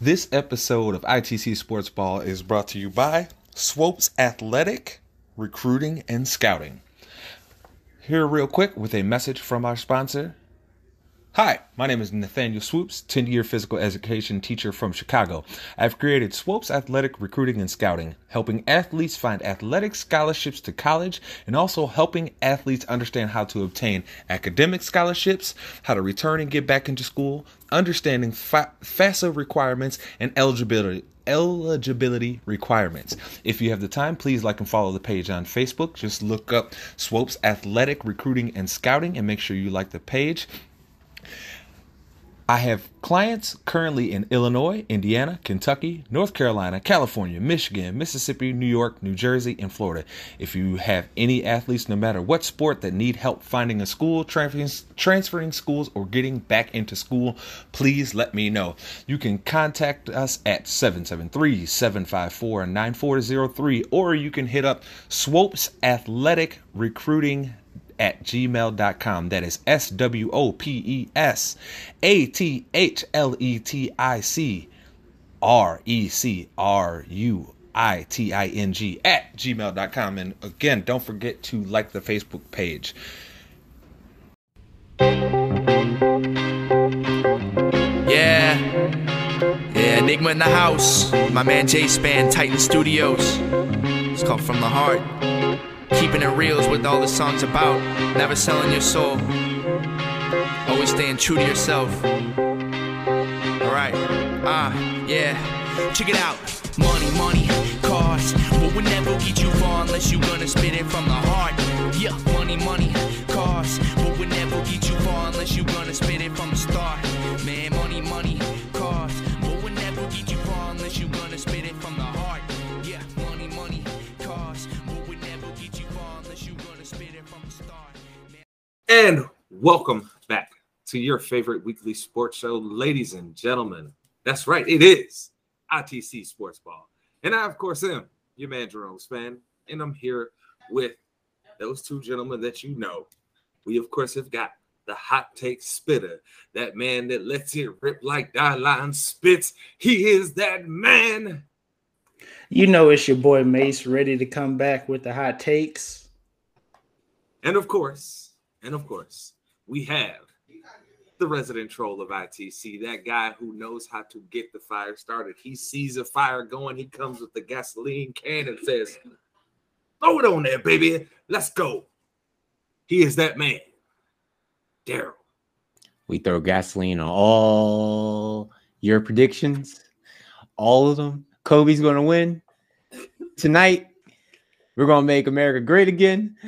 This episode of ITC Sports Ball is brought to you by Swopes Athletic Recruiting and Scouting. Here, real quick, with a message from our sponsor. Hi, my name is Nathaniel Swopes, 10 year physical education teacher from Chicago. I've created Swopes Athletic Recruiting and Scouting, helping athletes find athletic scholarships to college and also helping athletes understand how to obtain academic scholarships, how to return and get back into school, understanding fa- FAFSA requirements, and eligibility eligibility requirements. If you have the time, please like and follow the page on Facebook. Just look up Swopes Athletic Recruiting and Scouting and make sure you like the page. I have clients currently in Illinois, Indiana, Kentucky, North Carolina, California, Michigan, Mississippi, New York, New Jersey, and Florida. If you have any athletes, no matter what sport, that need help finding a school, transferring, schools, or getting back into school, please let me know. You can contact us at 773 754 9403, or you can hit up Swopes Athletic Recruiting at gmail.com. That is S W O P E S A T H L E T I C R E C R U I T I N G at gmail.com. And again, don't forget to like the Facebook page. Yeah. Yeah, Enigma in the house. My man J Span, Titan Studios. It's called From the Heart. Keeping it real is what all the song's about. Never selling your soul. Always staying true to yourself. Alright. Ah, yeah. Check it out. Money, money, cars. But will never get you far unless you're gonna spit it from the heart. Yeah, money, money, cars. But will never get you far unless you're gonna spit it from the start. Man, money, money, And welcome back to your favorite weekly sports show, ladies and gentlemen. That's right, it is ITC Sports Ball. And I, of course, am your man, Jerome Span. And I'm here with those two gentlemen that you know. We, of course, have got the hot take spitter, that man that lets it rip like Dylan spits. He is that man. You know it's your boy Mace ready to come back with the hot takes. And of course, and of course, we have the resident troll of ITC, that guy who knows how to get the fire started. He sees a fire going, he comes with the gasoline can and says, Throw it on there, baby. Let's go. He is that man, Daryl. We throw gasoline on all your predictions, all of them. Kobe's going to win tonight. We're going to make America great again.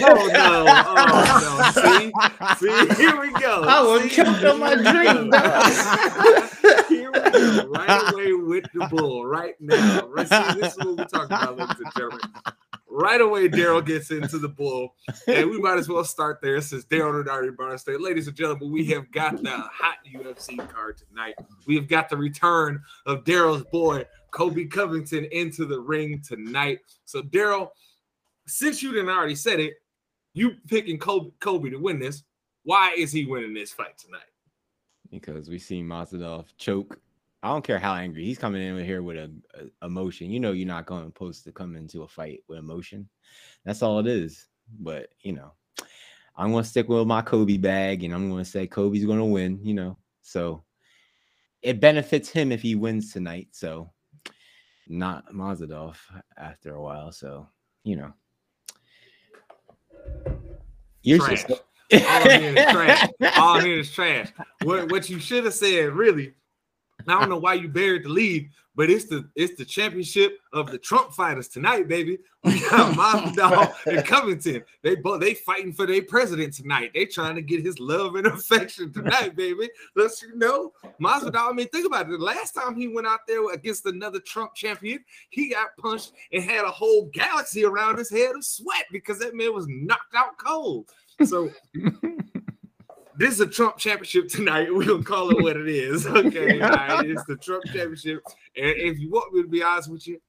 Oh no, oh no. See, see, here we go. I was See? killed on my dream. Here we go, right away with the bull, right now. Right, see, this is what we're talking about, ladies and gentlemen. Right away, Daryl gets into the bull, and we might as well start there since Daryl had already brought us there. Ladies and gentlemen, we have got the hot UFC card tonight. We have got the return of Daryl's boy, Colby Covington, into the ring tonight. So, Daryl, since you didn't already said it, you picking Kobe, Kobe to win this. Why is he winning this fight tonight? because we seen Masvidal choke. I don't care how angry he's coming in here with a, a emotion. You know, you're not going to supposed to come into a fight with emotion. That's all it is. But you know, I'm going to stick with my Kobe bag, and I'm going to say Kobe's going to win. You know, so it benefits him if he wins tonight. So not Masvidal after a while. So you know, you're Trash. just All I'm is trash. All I'm is trash. What what you should have said, really. I don't know why you buried the lead, but it's the it's the championship of the Trump fighters tonight, baby. We got Masvidal and Covington. They both they fighting for their president tonight. They trying to get his love and affection tonight, baby. Let's you know, Masvidal. I mean, think about it. The last time he went out there against another Trump champion, he got punched and had a whole galaxy around his head of sweat because that man was knocked out cold. So this is a Trump championship tonight. We're gonna call it what it is. Okay, right. It's the Trump championship. And if you want me to be honest with you,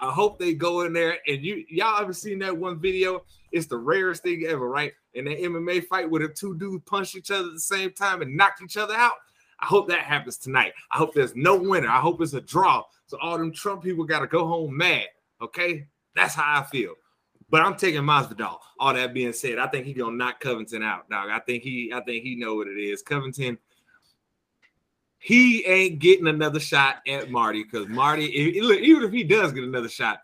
I hope they go in there and you y'all ever seen that one video? It's the rarest thing ever, right? In the MMA fight where the two dudes punch each other at the same time and knock each other out. I hope that happens tonight. I hope there's no winner. I hope it's a draw. So all them Trump people got to go home mad. Okay, that's how I feel. But I'm taking Masvidal. All that being said, I think he's gonna knock Covington out, dog. I think he, I think he know what it is. Covington, he ain't getting another shot at Marty because Marty, even if he does get another shot,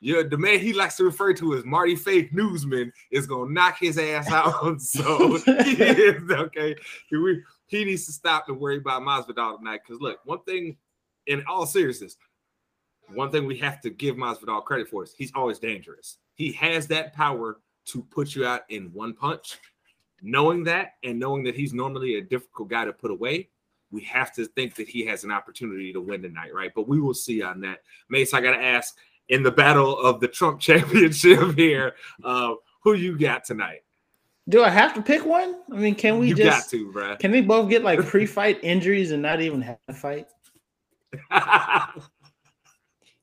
yeah, the man he likes to refer to as Marty Fake Newsman is gonna knock his ass out. so okay, he, he needs to stop and worry about Masvidal tonight. Because look, one thing, in all seriousness, one thing we have to give Masvidal credit for is he's always dangerous. He has that power to put you out in one punch. Knowing that and knowing that he's normally a difficult guy to put away, we have to think that he has an opportunity to win tonight, right? But we will see on that. Mace, I got to ask in the battle of the Trump championship here, uh, who you got tonight? Do I have to pick one? I mean, can we you just got to, bro? Can we both get like pre-fight injuries and not even have a fight?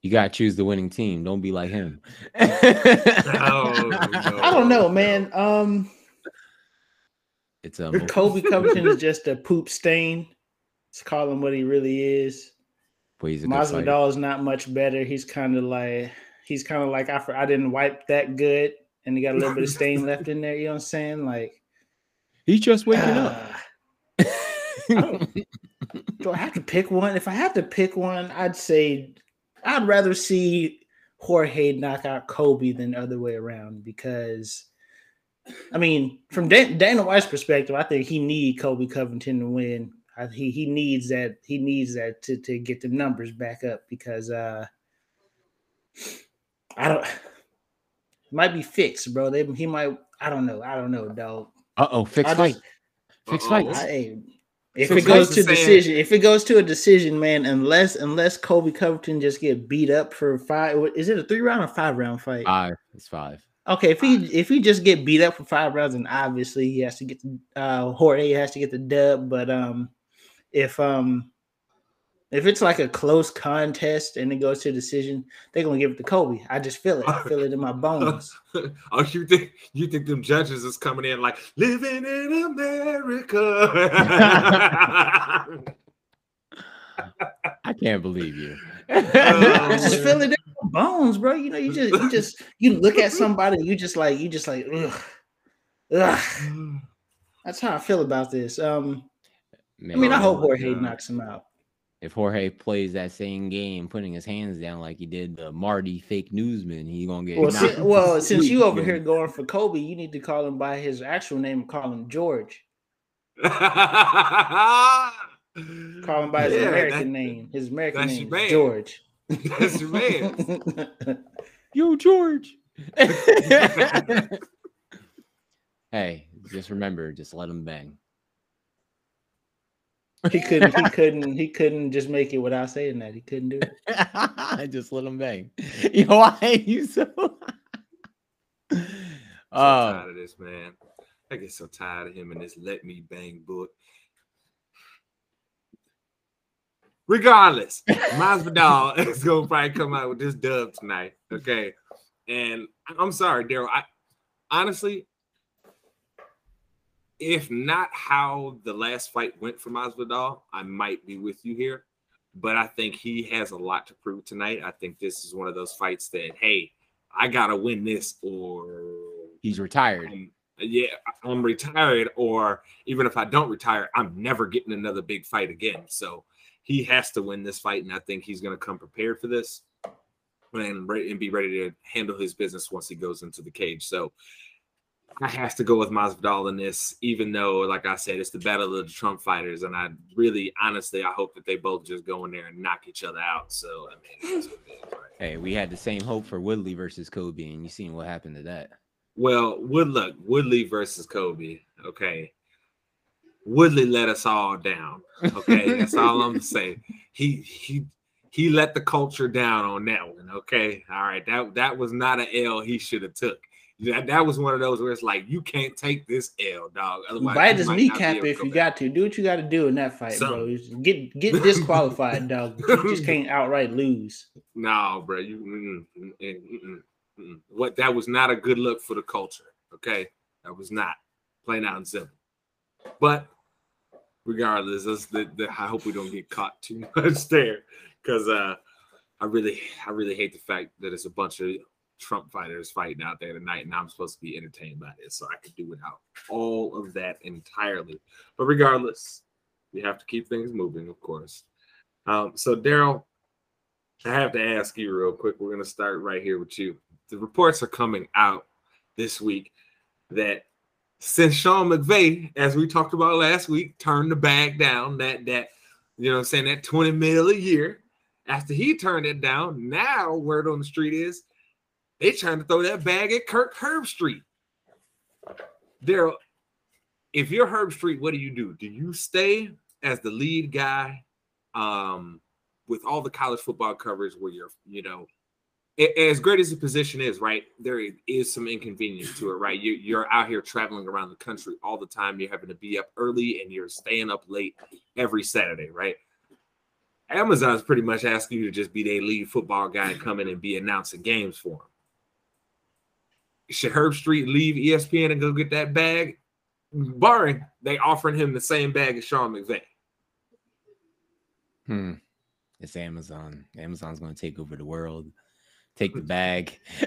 you gotta choose the winning team. Don't be like him. oh, no. I don't know, man. Um, it's a Colby Covington is just a poop stain. Let's call him what he really is. But he's a Masvidal is not much better. He's kind of like he's kind of like I I didn't wipe that good, and he got a little bit of stain left in there. You know what I'm saying? Like he's just waking uh, up. I do I have to pick one? If I have to pick one, I'd say I'd rather see Jorge knock out Kobe than the other way around because. I mean, from Dana White's perspective, I think he need Colby Covington to win I, he he needs that he needs that to to get the numbers back up because uh I don't might be fixed, bro. They he might I don't know. I don't know, dog. Uh oh, fixed fight. Fixed fight. If it goes to decision, if it goes to a decision, man, unless unless Colby Covington just get beat up for five, is it a three round or five round fight? Five. It's five. Okay, if he if he just get beat up for five rounds, and obviously he has to get the uh Jorge has to get the dub, but um if um if it's like a close contest and it goes to decision, they're gonna give it to Kobe. I just feel it. I feel it in my bones. oh, you think you think them judges is coming in like living in America? I can't believe you. I just feel it in my bones, bro. You know, you just you just you look at somebody, you just like you just like ugh, ugh. That's how I feel about this. Um, I mean, I hope Jorge knocks him out. If Jorge plays that same game, putting his hands down like he did the Marty fake newsman, he's gonna get. Well, since, well, since you over here going for Kobe, you need to call him by his actual name. Call him George. call him by his yeah, American that, name. His American name is George. That's your man. Yo, George. hey, just remember, just let him bang. He couldn't. He couldn't. He couldn't just make it without saying that. He couldn't do it. I just let him bang. Yo, I hate you so. so uh, tired of this man. I get so tired of him and this "Let Me Bang" book. Regardless, Masvidal is gonna probably come out with this dub tonight. Okay, and I'm sorry, Daryl. I honestly, if not how the last fight went for Masvidal, I might be with you here. But I think he has a lot to prove tonight. I think this is one of those fights that, hey, I gotta win this, or he's retired. I'm, yeah, I'm retired, or even if I don't retire, I'm never getting another big fight again. So he has to win this fight, and I think he's gonna come prepared for this and, and be ready to handle his business once he goes into the cage. So I have to go with Masvidal in this, even though, like I said, it's the battle of the Trump fighters, and I really, honestly, I hope that they both just go in there and knock each other out. So, I mean, right? hey, we had the same hope for Woodley versus Kobe, and you seen what happened to that. Well, Wood look, Woodley versus Kobe. Okay, Woodley let us all down. Okay, that's all I'm gonna say. He he he let the culture down on that one. Okay, all right, that that was not an L he should have took that, that was one of those where it's like you can't take this L, dog. Otherwise, Bite his kneecap if you got to. Do what you got to do in that fight, Something. bro. Get get disqualified, dog. You just can't outright lose. No, bro. You mm, mm, mm, mm, what? That was not a good look for the culture. Okay, that was not plain out and simple. But regardless, that's the, the, I hope we don't get caught too much there because uh, I really, I really hate the fact that it's a bunch of Trump fighters fighting out there tonight, and I'm supposed to be entertained by this, so I could do without all of that entirely. But regardless, we have to keep things moving, of course. Um, so Daryl, I have to ask you real quick. We're gonna start right here with you. The reports are coming out this week that since Sean McVay, as we talked about last week, turned the bag down, that that you know, I'm saying that 20 mil a year. After he turned it down, now word on the street is they trying to throw that bag at Kirk Herbstreit. Daryl, if you're Herbstreit, what do you do? Do you stay as the lead guy um, with all the college football coverage where you're, you know, as great as the position is, right? There is some inconvenience to it, right? You, you're out here traveling around the country all the time. You're having to be up early and you're staying up late every Saturday, right? Amazon's pretty much asking you to just be their lead football guy come in and be announcing games for them. Should Herbstreit leave ESPN and go get that bag? Barring they offering him the same bag as Sean McVay. Hmm. It's Amazon. Amazon's going to take over the world. Take the bag.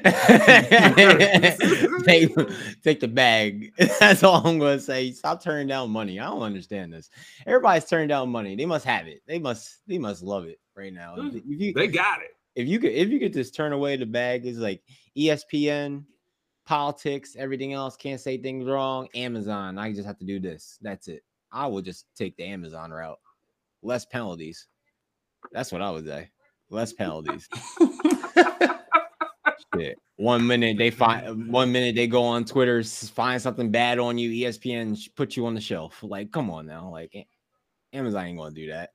take, take the bag. That's all I'm going to say. Stop turning down money. I don't understand this. Everybody's turning down money. They must have it. They must. They must love it right now. You, They got it. if you could, if you could just turn away the bag, it's like ESPN, politics, everything else. Can't say things wrong. Amazon. I just have to do this. That's it. I will just take the Amazon route. Less penalties. That's what I would say. Less penalties. Shit. One minute they find one minute they go on Twitter, find something bad on you, ESPN put you on the shelf. Like, come on now. Like Amazon ain't gonna do that.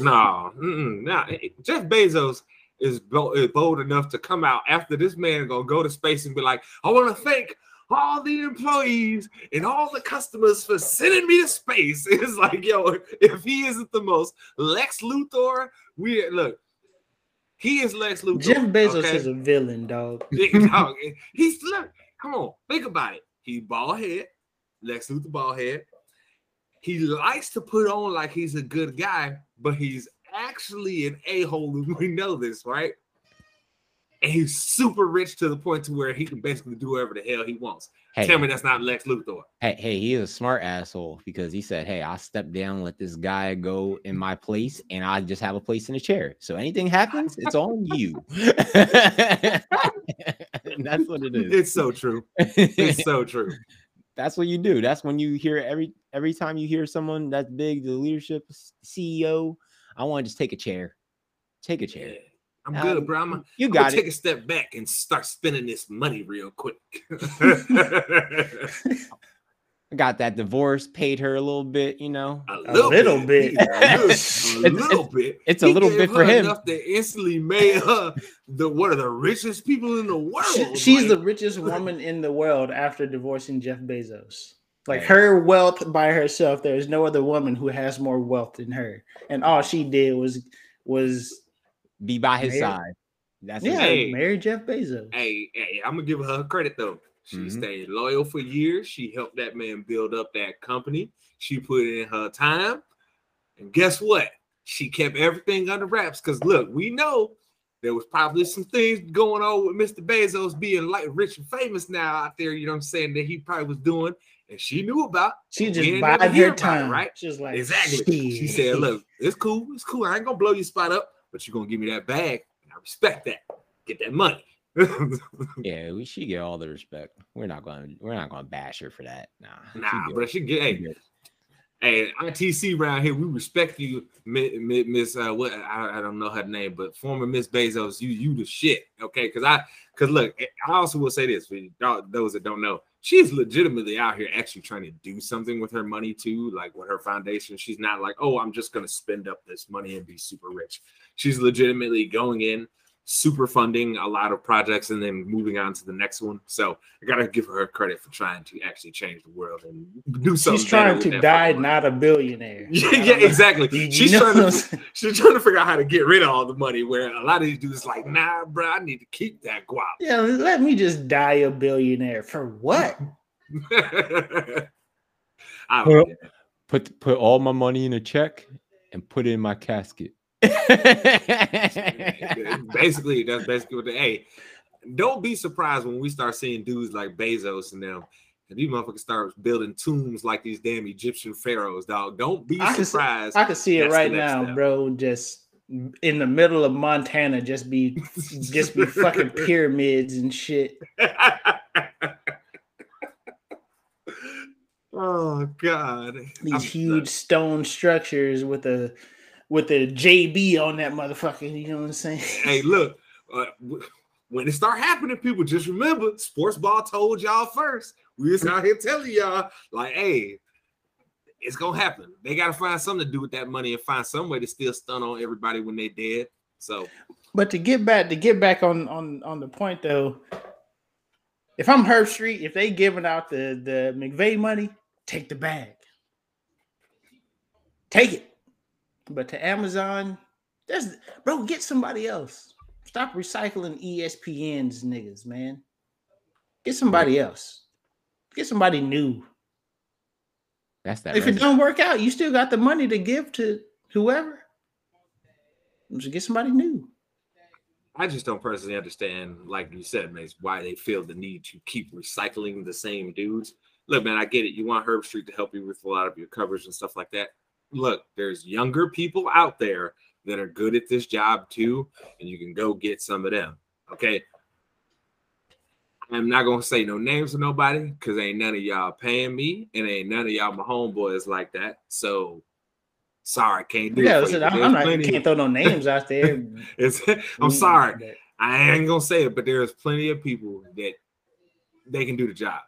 No, mm-mm. Jeff Bezos is bold, is bold enough to come out after this man gonna go to space and be like, I want to thank all the employees and all the customers for sending me to space. It's like, yo, if he isn't the most Lex Luthor, we look. He is Lex Luthor. Jeff Bezos okay? is a villain, dog. Dog, he's look, come on, think about it. He bald head, Lex Luthor bald head. He likes to put on like he's a good guy, but he's actually an a-hole. and We know this, right? And he's super rich to the point to where he can basically do whatever the hell he wants. Hey, Tell me that's not Lex Luthor. hey, hey, he is a smart asshole because he said, Hey, I'll step down, let this guy go in my place, and I just have a place in a chair. So anything happens, it's on you. And that's what it is. It's so true. It's so true. that's what you do. That's when you hear every every time you hear someone that's big, the leadership CEO. I want to just take a chair, take a Yeah. chair. I'm Um, good, bro. I'm, You I'm gonna take a step back and start spending this money real quick. I got that divorce, paid her a little bit. You know, A A little bit. A little, a It's- little bit. it's a He little gave bit for him. Enough that instantly made her the one of the richest people in the world. She- she's the richest woman in the world after divorcing Jeff Bezos. Like her wealth by herself, there is no other woman who has more wealth than her. And all she did was was be by his Married- side. That's yeah, it. Hey. marry Jeff Bezos. Hey, hey, I'm gonna give her credit though. She Mhm. stayed loyal for years. She helped that man build up that company. She put in her time, and guess what? She kept everything under wraps. Because look, we know there was probably some things going on with Mr. Bezos being like rich and famous now out there. You know what I'm saying? That he probably was doing, and she knew about. She just ain't never biding her about it, time, right? She was like, Exactly. She said, "Look, it's cool. It's cool. I ain't gonna blow your spot up, but you're gonna give me that bag. And I respect that. Get that money." Yeah, we should get all the respect. We're not going. to We're not going to bash her for that. Nah, she Nah, good. bro, she get hey, good. hey, ITC around here. We respect you, Mi- Mi- Miss. Uh, what I, I don't know her name, but former Miss Bezos. You you the shit. Okay, because I because look, I also will say this for those that don't know. She's legitimately out here actually trying to do something with her money too, like with her foundation. She's not like, oh, I'm just gonna spend up this money and be super rich. She's legitimately going in, super funding a lot of projects and then moving on to the next one. So I gotta give her credit for trying to actually change the world and do something. She's trying to die, not a billionaire. Yeah, yeah, exactly. You- you She's know trying to she's trying to figure out how to get rid of all the money. Where a lot of these dudes like, nah, bro, I need to keep that guap. Yeah, let me just die a billionaire for what? I Well, don't get. Put put all my money in a check and put it in my casket. Basically, that's basically what they. Hey, don't be surprised when we start seeing dudes like Bezos and them. And these motherfuckers start building tombs like these damn Egyptian pharaohs, dog. Don't be I can see- surprised. I can see it right now, step. bro. Just in the middle of Montana, just be just be fucking pyramids and shit. oh God! These I'm- huge stone structures with a with the JB on that motherfucker. You know what I'm saying? Hey, look. Uh, when it start happening, people just remember sports ball told y'all first. We just out here telling y'all, like, hey, it's gonna happen. They gotta find something to do with that money and find some way to still stun on everybody when they dead. So But to get back to get back on on on the point though, if I'm Herbstreit, if they giving out the the McVay money, take the bag, take it. But to Amazon, that's bro, get somebody else. Stop recycling ESPN's niggas, man. Get somebody else. Get somebody new. That's that. If it don't work out, you still got the money to give to whoever. Just get somebody new. I just don't personally understand, like you said, Mace, why they feel the need to keep recycling the same dudes. Look, man, I get it. You want Herbstreit to help you with a lot of your coverage and stuff like that. Look, there's younger people out there that are good at this job too, and you can go get some of them. Okay. I'm not gonna say no names to nobody because ain't none of y'all paying me, and ain't none of y'all my homeboys like that. So sorry, can't do Yeah, it. for listen. I'm, I'm not. plenty- Can't throw no names out there. It's, I'm mm, sorry. I ain't gonna say it, but there's plenty of people that they can do the job.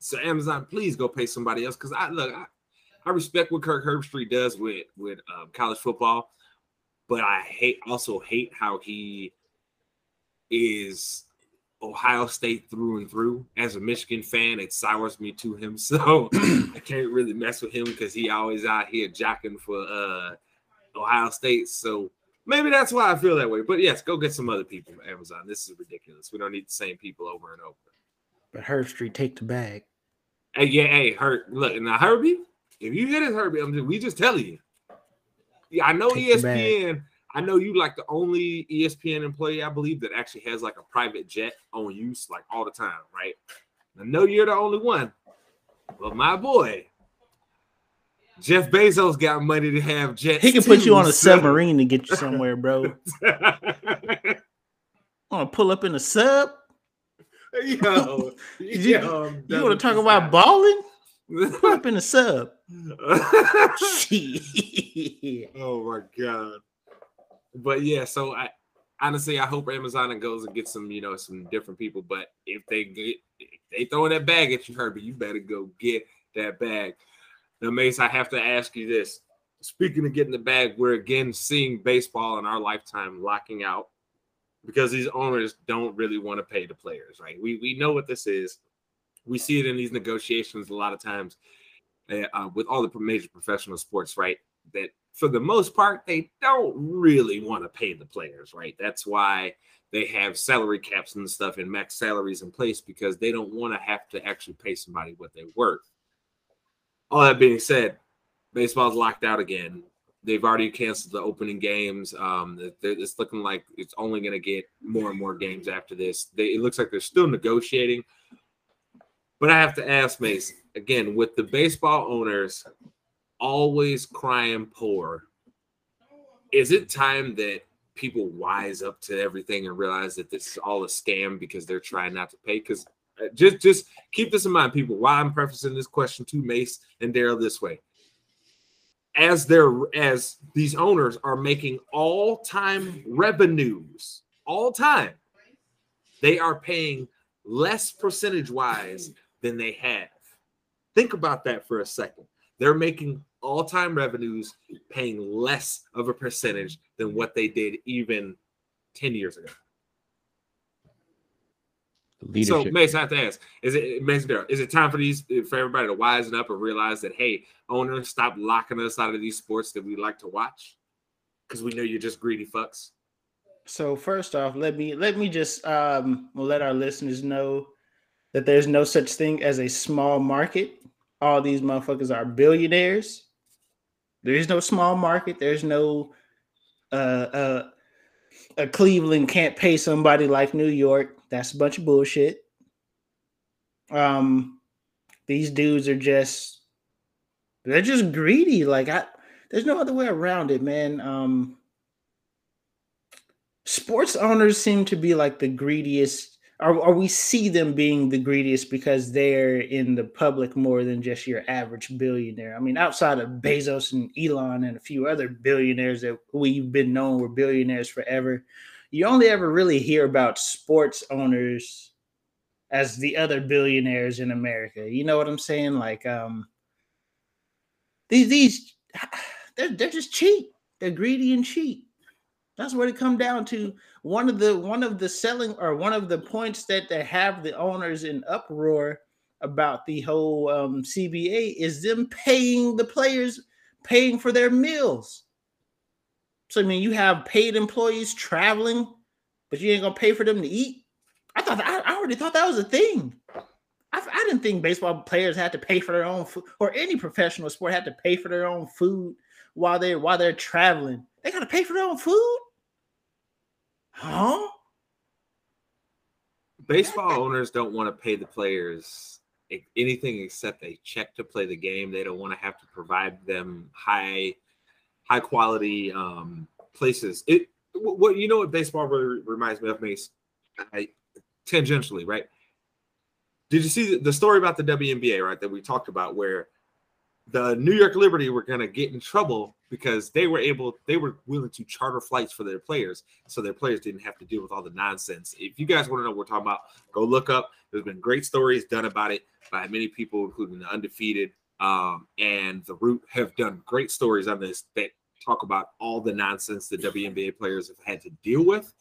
So Amazon, please go pay somebody else because I look, I, I respect what Kirk Herbstreit does with with um, college football, but I hate also hate how he is Ohio State through and through. As a Michigan fan, it sours me to him, so I can't really mess with him because he always out here jocking for uh, Ohio State. So maybe that's why I feel that way. But yes, go get some other people from Amazon. This is ridiculous. We don't need the same people over and over. But Herbstreit, take the bag. Hey, yeah, hey, Hurt. Look, now Herbie, if you hit it, Herbie, I'm just, we just telling you. Yeah, I know Take. ESPN. I know you like the only ESPN employee, I believe, that actually has like a private jet on use like all the time, right? I know you're the only one, but my boy, Jeff Bezos got money to have jets. He can put you on a so- submarine to get you somewhere, bro. Want to pull up in a sub? yo, You- yo, You want to talk about balling? Pull up in a sub. Oh my god. But yeah, so I honestly I hope Amazon goes and gets some, you know, some different people. But if they get if they throwing that bag at you, Herbie, you better go get that bag. Now, Mace, I have to ask you this. Speaking of getting the bag, we're again seeing baseball in our lifetime locking out because these owners don't really want to pay the players, right? We we know what this is. We see it in these negotiations a lot of times uh, uh, with all the major professional sports, right? That for the most part, they don't really want to pay the players, right? That's why they have salary caps and stuff and max salaries in place because they don't want to have to actually pay somebody what they're worth. All that being said, baseball's locked out again. They've already canceled the opening games. Um, it's looking like it's only going to get more and more games after this. They, it looks like they're still negotiating. But I have to ask Mace again with the baseball owners always crying poor. Is it time that people wise up to everything and realize that this is all a scam because they're trying not to pay? Because uh, just just keep this in mind, people. Why I'm prefacing this question to Mace and Daryl this way. As they're as these owners are making all-time revenues, all time, they are paying less percentage-wise than they have. Think about that for a second. They're making all-time revenues paying less of a percentage than what they did even 10 years ago. Leadership. So Mason, I have to ask: Is it Mason? Darrell, Is it time for these for everybody to wisen up and realize that hey, owners, stop locking us out of these sports that we like to watch because we know you're just greedy fucks. So first off, let me let me just um let our listeners know that there's no such thing as a small market. All these motherfuckers are billionaires. There is no small market. There's no uh uh a Cleveland can't pay somebody like New York. That's a bunch of bullshit. Um these dudes are just they're just greedy. Like I there's no other way around it, man. Um sports owners seem to be like the greediest or, we see them being the greediest because they're in the public more than just your average billionaire. I mean, outside of Bezos and Elon and a few other billionaires that we've been known were billionaires forever, you only ever really hear about sports owners as the other billionaires in America. You know what I'm saying? Like, um, these these they're they're just cheap. They're greedy and cheap. That's what it come down to. One of the one of the selling or one of the points that they have the owners in uproar about the whole um, CBA is them paying the players, paying for their meals. So I mean, you have paid employees traveling, but you ain't gonna pay for them to eat. I thought I, I already thought that was a thing. I, I didn't think baseball players had to pay for their own food, or any professional sport had to pay for their own food while they while they're traveling. They got to pay for their own food. Huh? Baseball owners don't want to pay the players anything except a check to play the game. They don't want to have to provide them high, high quality um, places. It what you know what baseball really reminds me of, Mace, I, tangentially, right? Did you see the story about the WNBA, right? That we talked about, where the New York Liberty were going to get in trouble because they were able, they were willing to charter flights for their players, so their players didn't have to deal with all the nonsense. If you guys want to know what we're talking about, go look up. There's been great stories done about it by many people, including the undefeated um, and the Root have done great stories on this that talk about all the nonsense the WNBA players have had to deal with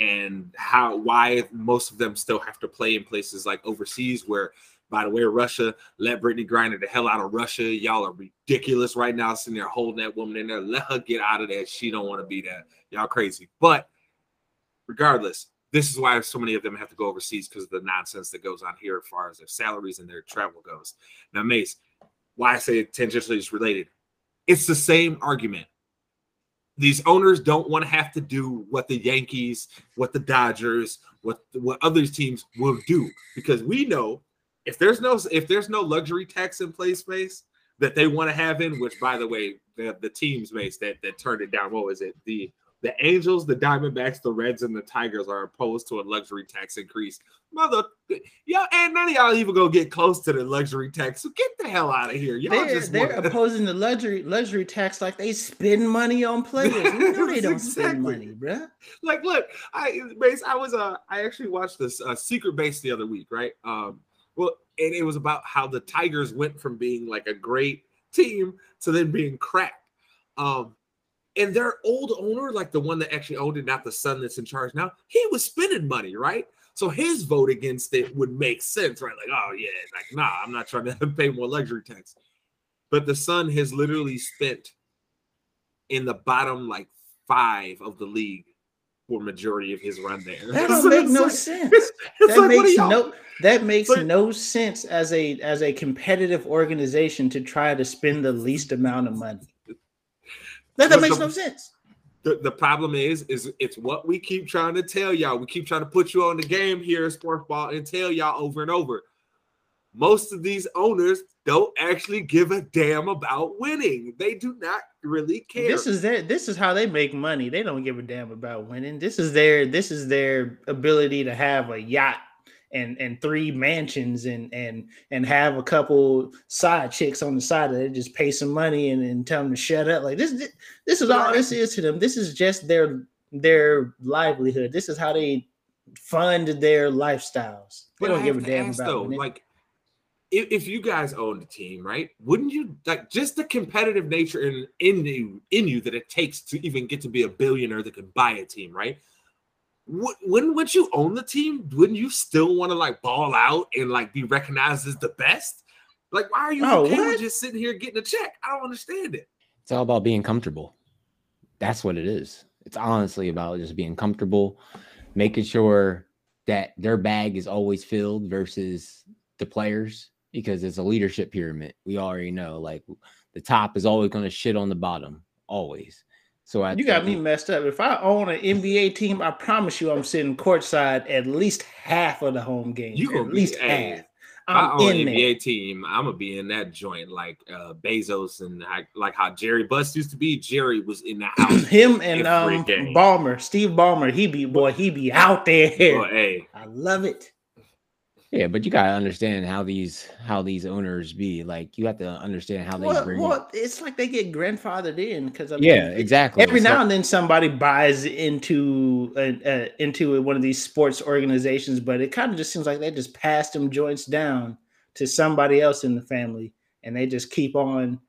and how why most of them still have to play in places like overseas where by the way, Russia let Brittney Griner the hell out of Russia. Y'all are ridiculous right now, sitting there holding that woman in there. Let her get out of there. She don't want to be there. Y'all crazy. But regardless, this is why so many of them have to go overseas because of the nonsense that goes on here as far as their salaries and their travel goes. Now, Mace, why I say tangentially is related. It's the same argument. These owners don't want to have to do what the Yankees, what the Dodgers, what what other teams will do because we know if there's no if there's no luxury tax in place space that they want to have in, which by the way, the, the teams mates that that turned it down. What was it? The the Angels, the Diamondbacks, the Reds, and the Tigers are opposed to a luxury tax increase. Mother, y'all, and none of y'all even go get close to the luxury tax. So get the hell out of here. Y'all they're, just they're opposing the luxury luxury tax like they spend money on players. You know they don't exactly. spend money, bruh. Like, look, I base. I was uh, I actually watched this uh, secret base the other week, right? Um, well, and it was about how the Tigers went from being like a great team to then being crap. Um, and their old owner, like the one that actually owned it, not the son that's in charge now, he was spending money, right? So his vote against it would make sense, right? Like, oh yeah, like nah, I'm not trying to pay more luxury tax. But the son has literally spent in the bottom like five of the league majority of his run there. That don't so make no like, sense. That like, makes no that makes no sense as a as a competitive organization to try to spend the least amount of money. That, that makes the, no sense. The, the problem is, is it's what we keep trying to tell y'all. We keep trying to put you on the game here, sports ball, and tell y'all over and over. Most of these owners don't actually give a damn about winning. They do not really care. This is their this is how they make money. They don't give a damn about winning. This is their this is their ability to have a yacht and and three mansions and and and have a couple side chicks on the side of it, just pay some money and, and tell them to shut up. Like this, this is all this is to them. This is just their their livelihood. This is how they fund their lifestyles. They don't give a damn about though, like if, if you guys owned a team, right? Wouldn't you like just the competitive nature in in you in you that it takes to even get to be a billionaire that can buy a team, right? Wouldn't once you own the team, wouldn't you still want to like ball out and like be recognized as the best? Like, why are you oh, okay with just sitting here getting a check? I don't understand it. It's all about being comfortable. That's what it is. It's honestly about just being comfortable, making sure that their bag is always filled versus the players because it's a leadership pyramid. We already know like the top is always going to shit on the bottom, always. So I you got me messed up. If I own an NBA team, I promise you, I'm sitting courtside at least half of the home games. You gonna at be- least hey, half. If I I'm own in an there. NBA team, I'm gonna be in that joint like uh Bezos and like, like how Jerry Buss used to be. Jerry was in the house. Him and um. Ballmer, Steve Ballmer, he be boy, he be out there. But hey, I love it. Yeah, but you gotta understand how these how these owners be. Like you have to understand how they Well, bring. well, it's like they get grandfathered in because I mean, yeah, exactly. Every So- now and then, somebody buys into uh, uh, into one of these sports organizations, but it kind of just seems like they just pass them joints down to somebody else in the family, and they just keep on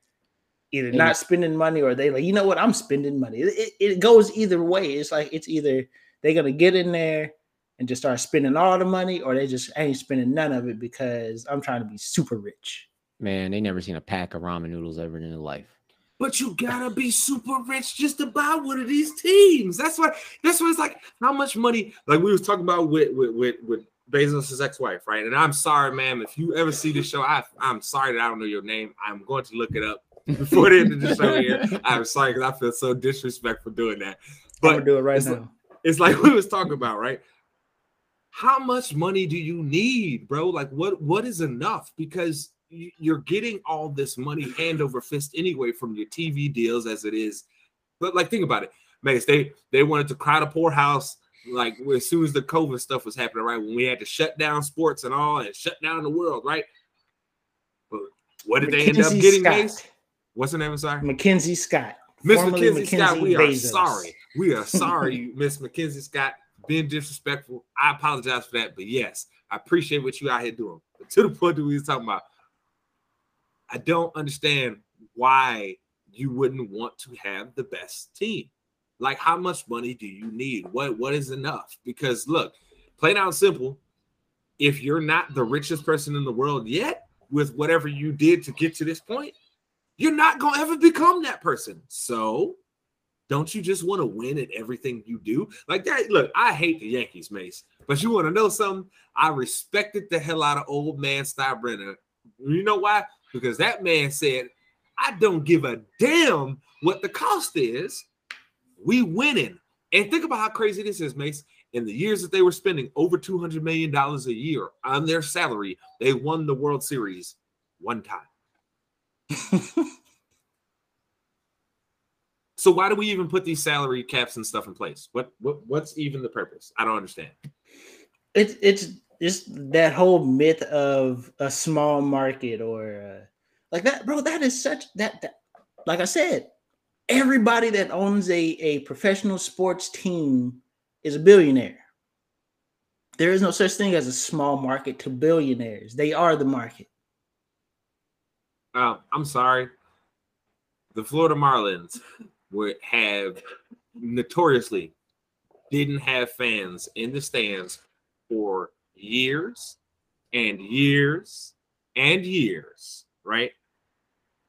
either not spending money or they like, you know what, I'm spending money. It, it, it goes either way. It's like it's either they're gonna get in there and just start spending all the money, or they just ain't spending none of it because I'm trying to be super rich. man, they never seen a pack of ramen noodles ever in their life. but you gotta be super rich just to buy one of these teams. That's why. That's why it's like how much money. Like we was talking about with with with, with Bezos' ex-wife, right? And I'm sorry, ma'am, if you ever see this show, I I'm sorry that I don't know your name. I'm going to look it up before the end of the show here. I'm sorry because I feel so disrespectful doing that. I'm But do it right it's like- now. it's like we was talking about, right? How much money do you need, bro? Like, what what is enough? Because you- you're getting all this money hand over fist anyway from your TV deals, as it is. But like, think about it, Mace. They they wanted to cry the poorhouse like as soon as the COVID stuff was happening, right? When we had to shut down sports and all, and shut down the world, right? But what did they end up getting, Scott. Mace? What's her name? I'm sorry. Mackenzie Scott. Miss Mackenzie Scott, we are sorry. We are sorry, Miss Mackenzie Scott, being disrespectful. I apologize for that, but yes, I appreciate what you out here doing. But to the point that we was talking about, I don't understand why you wouldn't want to have the best team. Like, how much money do you need? What what is enough? Because look, plain out simple, if you're not the richest person in the world yet, with whatever you did to get to this point, you're not gonna ever become that person. So don't you just want to win at everything you do? Like that. Look, I hate the Yankees, Mace. But you want to know something? I respected the hell out of old man Steinbrenner. You know why? Because that man said, I don't give a damn what the cost is. We winning. And think about how crazy this is, Mace. In the years that they were spending over $200 million a year on their salary, they won the World Series one time. So why do we even put these salary caps and stuff in place? What what what's even the purpose? I don't understand. it's it's just that whole myth of a small market or uh, like that, bro. That is such that, that like I said, everybody that owns a a professional sports team is a billionaire. There is no such thing as a small market to billionaires. They are the market. Uh, I'm sorry. The Florida Marlins would have notoriously didn't have fans in the stands for years and years and years, right?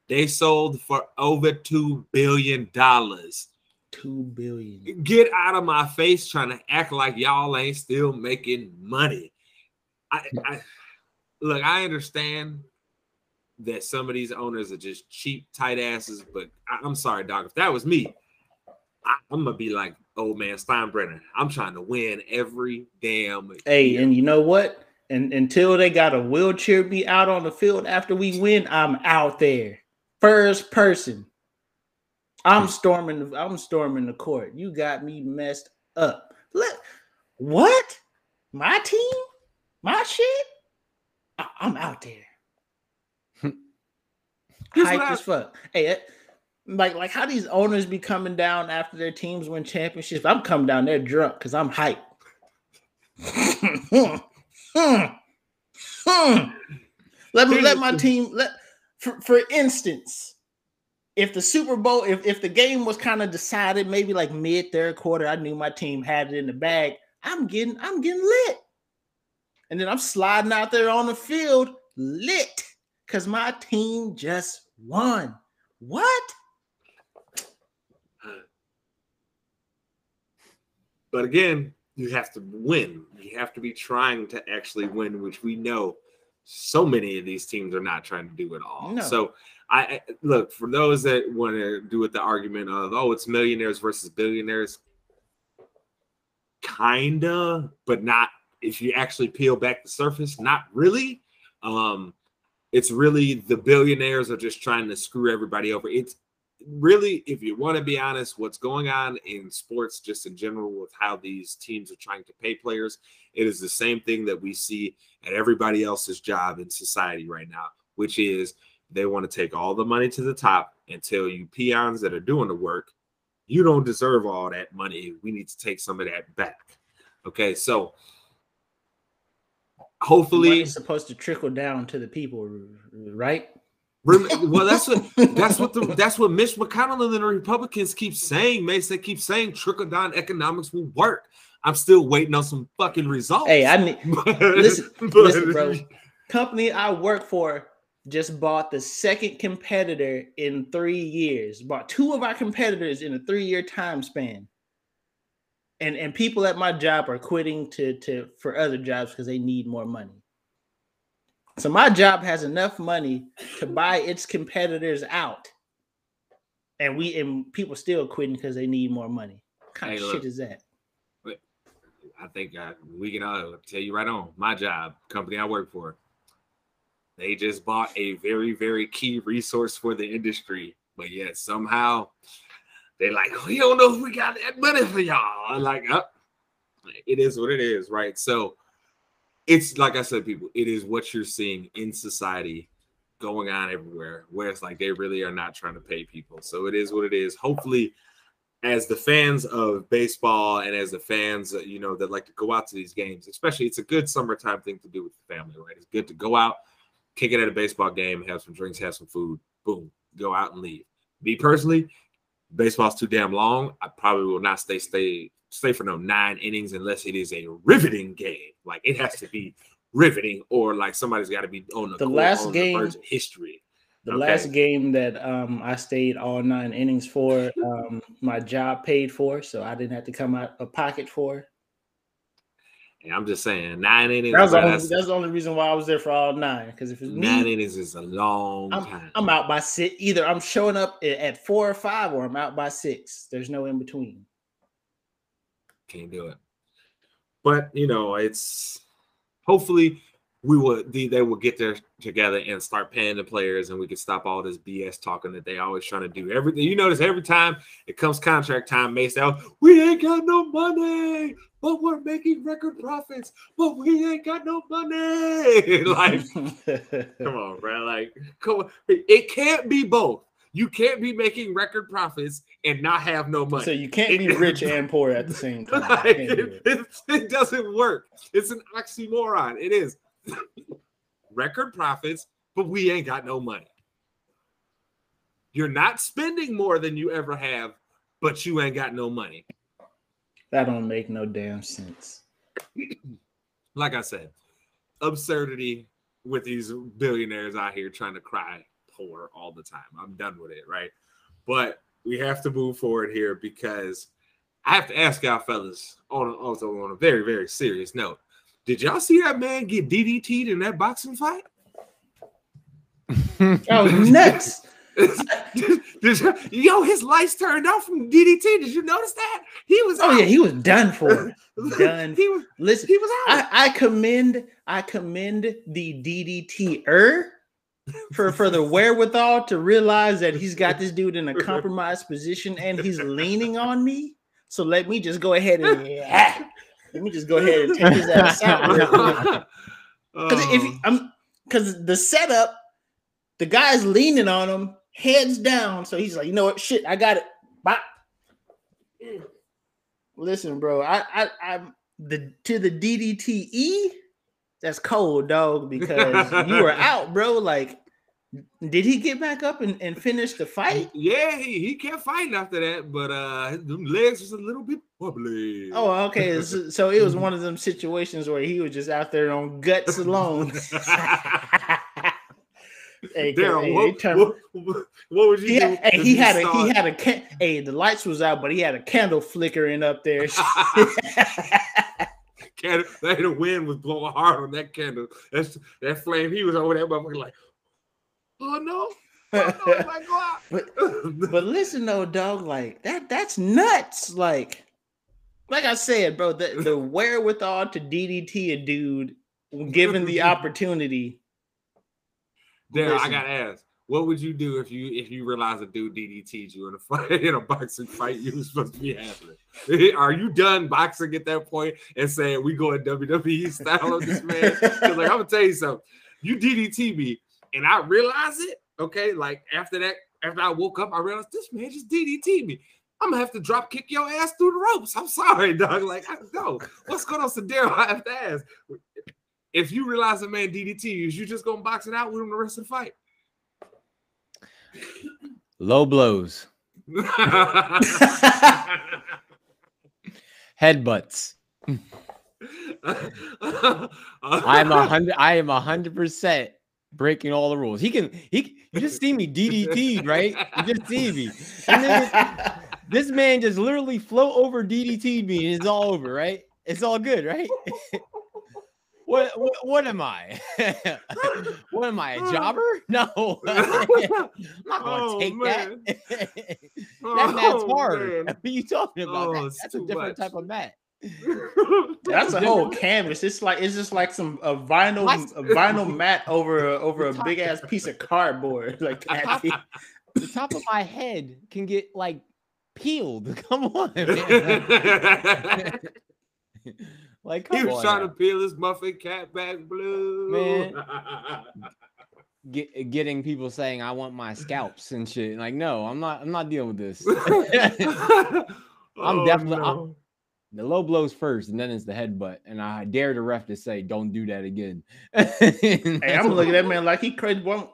They sold for over two billion dollars. Two billion. Get out of my face trying to act like y'all ain't still making money. I, I look, I understand that some of these owners are just cheap, tight asses, but I, I'm sorry, dog. If that was me, I, I'm gonna be like old man Steinbrenner. I'm trying to win every damn Hey, year. and you know what? And until they got a wheelchair be out on the field after we win, I'm out there. First person. I'm hmm. storming the, I'm storming the court. You got me messed up. Look, what? My team? My shit? I, am out there. Here's Hype I- as fuck. Hey, eh, like like how these owners be coming down after their teams win championships. I'm coming down there drunk because I'm hyped. Let me let my team let for, for instance, if the Super Bowl, if, if the game was kind of decided maybe like mid third quarter, I knew my team had it in the bag. I'm getting I'm getting lit. And then I'm sliding out there on the field lit because my team just won. What? But again, you have to win. You have to be trying to actually win, which we know so many of these teams are not trying to do at all. No. So I I- look for those that want to do with the argument of oh it's millionaires versus billionaires, kinda, but not if you actually peel back the surface, not really. Um, it's really the billionaires are just trying to screw everybody over. It's really, if you want to be honest, what's going on in sports, just in general, with how these teams are trying to pay players, it is the same thing that we see at everybody else's job in society right now, which is they want to take all the money to the top and tell you peons that are doing the work, you don't deserve all that money. We need to take some of that back. Okay, so hopefully Money's supposed to trickle down to the people, right? Well, that's what that's what the that's what Mitch McConnell and the Republicans keep saying. Mace, they keep saying trickle down economics will work. I'm still waiting on some fucking results. Hey, I need But- listen, but- listen, bro. Company I work for just bought the second competitor in three years. Bought two of our competitors in a three-year time span. And and people at my job are quitting to to for other jobs because they need more money. So my job has enough money to buy its competitors out. And we and people still quitting because they need more money. What kind Hey, of look. shit is that? I think I, we can all tell you right on my job, company I work for. They just bought a very, very key resource for the industry, but yet somehow they're like, oh, we don't know if we got that money for y'all. I'm like, up, it is what it is, right? So it's like I said, people, it is what you're seeing in society going on everywhere, where it's like they really are not trying to pay people. So it is what it is. Hopefully, as the fans of baseball and as the fans, you know, that like to go out to these games, especially it's a good summertime thing to do with the family, right? It's good to go out, kick it at a baseball game, have some drinks, have some food, boom, go out and leave. Me personally, baseball's too damn long. I probably will not stay stay stay for no nine innings unless it is a riveting game. Like it has to be riveting, or like somebody's got to be on the, The court last on game- the history. The Okay. last game that um, I stayed all nine innings for, um, my job paid for, so I didn't have to come out of pocket for. And I'm just saying, nine innings. That was, the only, that's- that's the only reason why I was there for all nine. Because if it's nine me, innings is a long I'm, time. I'm out by six. Either I'm showing up at four or five, or I'm out by six. There's no in between. Can't do it. But you know, it's hopefully we will they, they will get there together and start paying the players and we can stop all this BS talking that they always trying to do. Everything you notice every time it comes contract time, Mace out, oh, we ain't got no money, but we're making record profits, but we ain't got no money. like, come on, bro. Like, come on. It can't be both. You can't be making record profits and not have no money. so you can't be rich and poor at the same time. Like, can't do it, it. it- it doesn't work. It's an oxymoron. It is record profits, but we ain't got no money. You're not spending more than you ever have, but you ain't got no money. That don't make no damn sense. Like I said, absurdity with these billionaires out here trying to cry poor all the time. I'm done with it, right? But we have to move forward here because I have to ask y'all fellas on also on a very very serious note. Did y'all see that man get DDT'd in that boxing fight? Oh, nuts! did yo, his lights turned off from DDT. Did you notice that? He was. Oh yeah, he was done for. done. he was. Listen, He was out. I, I commend I commend the DDTer for for the wherewithal to realize that he's got this dude in a compromised position and he's leaning on me. So let me just go ahead and let me just go ahead and take his ass out. Because if I'm because the setup, the guy's leaning on him, heads down. So he's like, you know what? Shit, I got it. Bye. Listen, bro. I I I'm the to the DDTE. That's cold, dog. Because you were out, bro. Like, did he get back up and, and finish the fight? Yeah, he, he kept fighting after that, but uh his legs was a little bit wobbly. Oh, okay. So, so it was one of them situations where he was just out there on guts alone. Hey, Daryl, hey, what, what, what, what would you He do? hey, he had a he had a can- hey the lights was out, but he had a candle flickering up there. candle, that the wind was blowing hard on that candle. That's that flame. He was over there, motherfucker, like, oh no. Oh, no, it might go out. But but listen though, dog, like that that's nuts. Like, like I said, bro, the, the wherewithal to DDT a dude given the opportunity. Damn, I gotta ask. What would you do if you if you realize a dude DDT'd you in a fight in a boxing fight you was supposed to be having? Are you done boxing at that point and saying we go in WWE style on this man? like I'm gonna tell you something. You DDT me and I realize it. Okay, like after that, after I woke up, I realized this man just DDT me. I'm gonna have to drop kick your ass through the ropes. I'm sorry, dog. Like I know what's going on, Sadero. I have to ask. If you realize a man DDT you, is you just gonna box it out with him the rest of the fight? Low blows, headbutts. I am a hundred. I am a hundred percent breaking all the rules. He can. He. You just see me DDT, right? You just see me. And then this man just literally float over DDT me, and it's all over, right? It's all good, right? what, what? What am I? what am I? A jobber? No, I'm not gonna Oh, take man. that. that mat's Oh, hard. man. What are you talking about? Oh, That- that's a different much. type of mat. That's a whole canvas. It's like it's just like some a vinyl a vinyl mat over a, over a big ass piece of cardboard. Like that. the top of my head can get like peeled. Come on, man. like, come he was on trying now. to peel his muffin cat back blue. Man. Get, getting people saying I want my scalps and shit. Like, no, I'm not. I'm not dealing with this. I'm oh, definitely- I'm- the low blows first, and then it's the headbutt. And I dare the ref to say, "Don't do that again." Hey, I'm gonna look at that man like he crazy. One,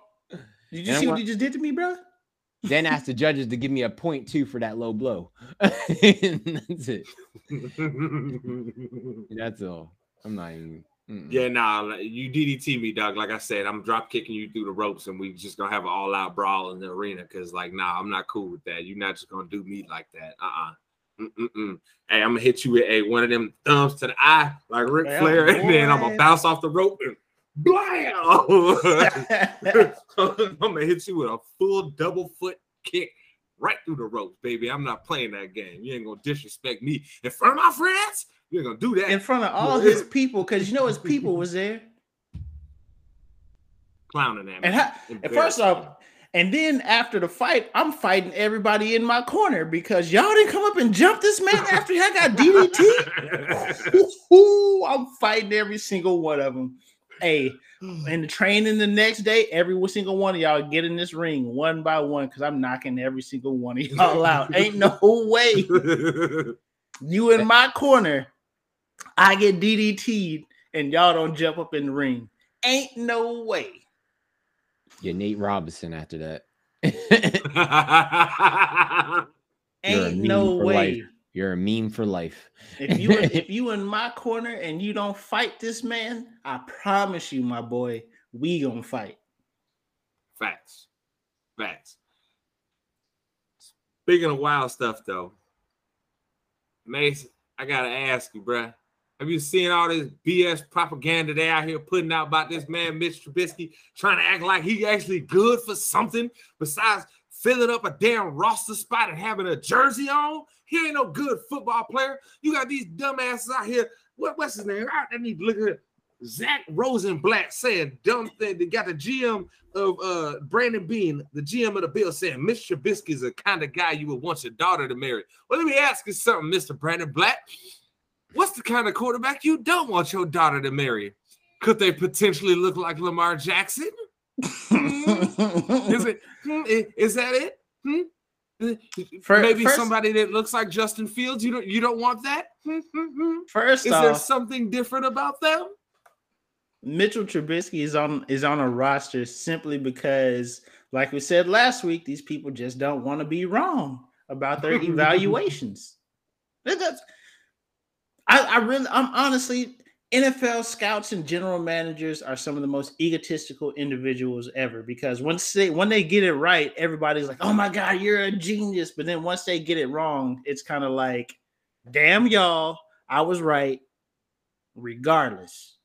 did you And see I'm what wa- he just did to me, bro? Then ask the judges to give me a point two for that low blow. That's it. That's all. I'm not even. mm-mm. Yeah, nah, you DDT me, dog. Like I said, I'm drop kicking you through the ropes, and we just gonna have an all out brawl in the arena. Cause like, nah, I'm not cool with that. You're not just gonna do me like that. Uh uh Mm-mm-mm. Hey, I'm gonna hit you with a one of them thumbs to the eye, like Ric Yeah, Flair, and then I'm gonna bounce off the rope and blam. I'm gonna hit you with a full double foot kick right through the ropes, baby. I'm not playing that game. You ain't gonna disrespect me in front of my friends. You ain't gonna do that. in front of all his people, because you know his people was there. Clowning at me. And, ha- and first off, and then after the fight, I'm fighting everybody in my corner because y'all didn't come up and jump this man after I got DDT. Ooh, I'm fighting every single one of them. Hey, in the training the next day, every single one of y'all get in this ring one by one because I'm knocking every single one of y'all out. Ain't no way you in my corner, I get DDT'd and y'all don't jump up in the ring. Ain't no way. Yeah, Nate Robinson after that. You're a Ain't meme no for way. life. You're a meme for life. If you if you in my corner and you don't fight this man, I promise you, my boy, we gonna fight. Facts. Facts. Speaking of wild stuff, though, Mace, I gotta ask you, bruh. Have you seen all this BS propaganda they out here putting out about this man, Mitch Trubisky, trying to act like he actually good for something besides filling up a damn roster spot and having a jersey on? He ain't no good football player. You got these dumbasses out here. What, what's his name? I need to look at Zach Rosenblatt saying dumb thing. They got the GM of uh Brandon Beane, the GM of the Bill, saying Mitch Trubisky is the kind of guy you would want your daughter to marry. Well, let me ask you something, Mr. Brandon Black. What's the kind of quarterback you don't want your daughter to marry? Could they potentially look like Lamar Jackson? Is it? hmm, Is that it? Hmm? Uh, Maybe first- somebody that looks like Justin Fields. You don't. You don't want that. Hmm, hmm, hmm. First Is there off, something different about them? Mitchell Trubisky is on is on a roster simply because, like we said last week, these people just don't want to be wrong about their evaluations. That's, I, I really, I'm honestly, NFL scouts and general managers are some of the most egotistical individuals ever because once they when they get it right, everybody's like, "Oh my god, you're a genius!" But then once they get it wrong, it's kind of like, "Damn y'all, I was right." regardless.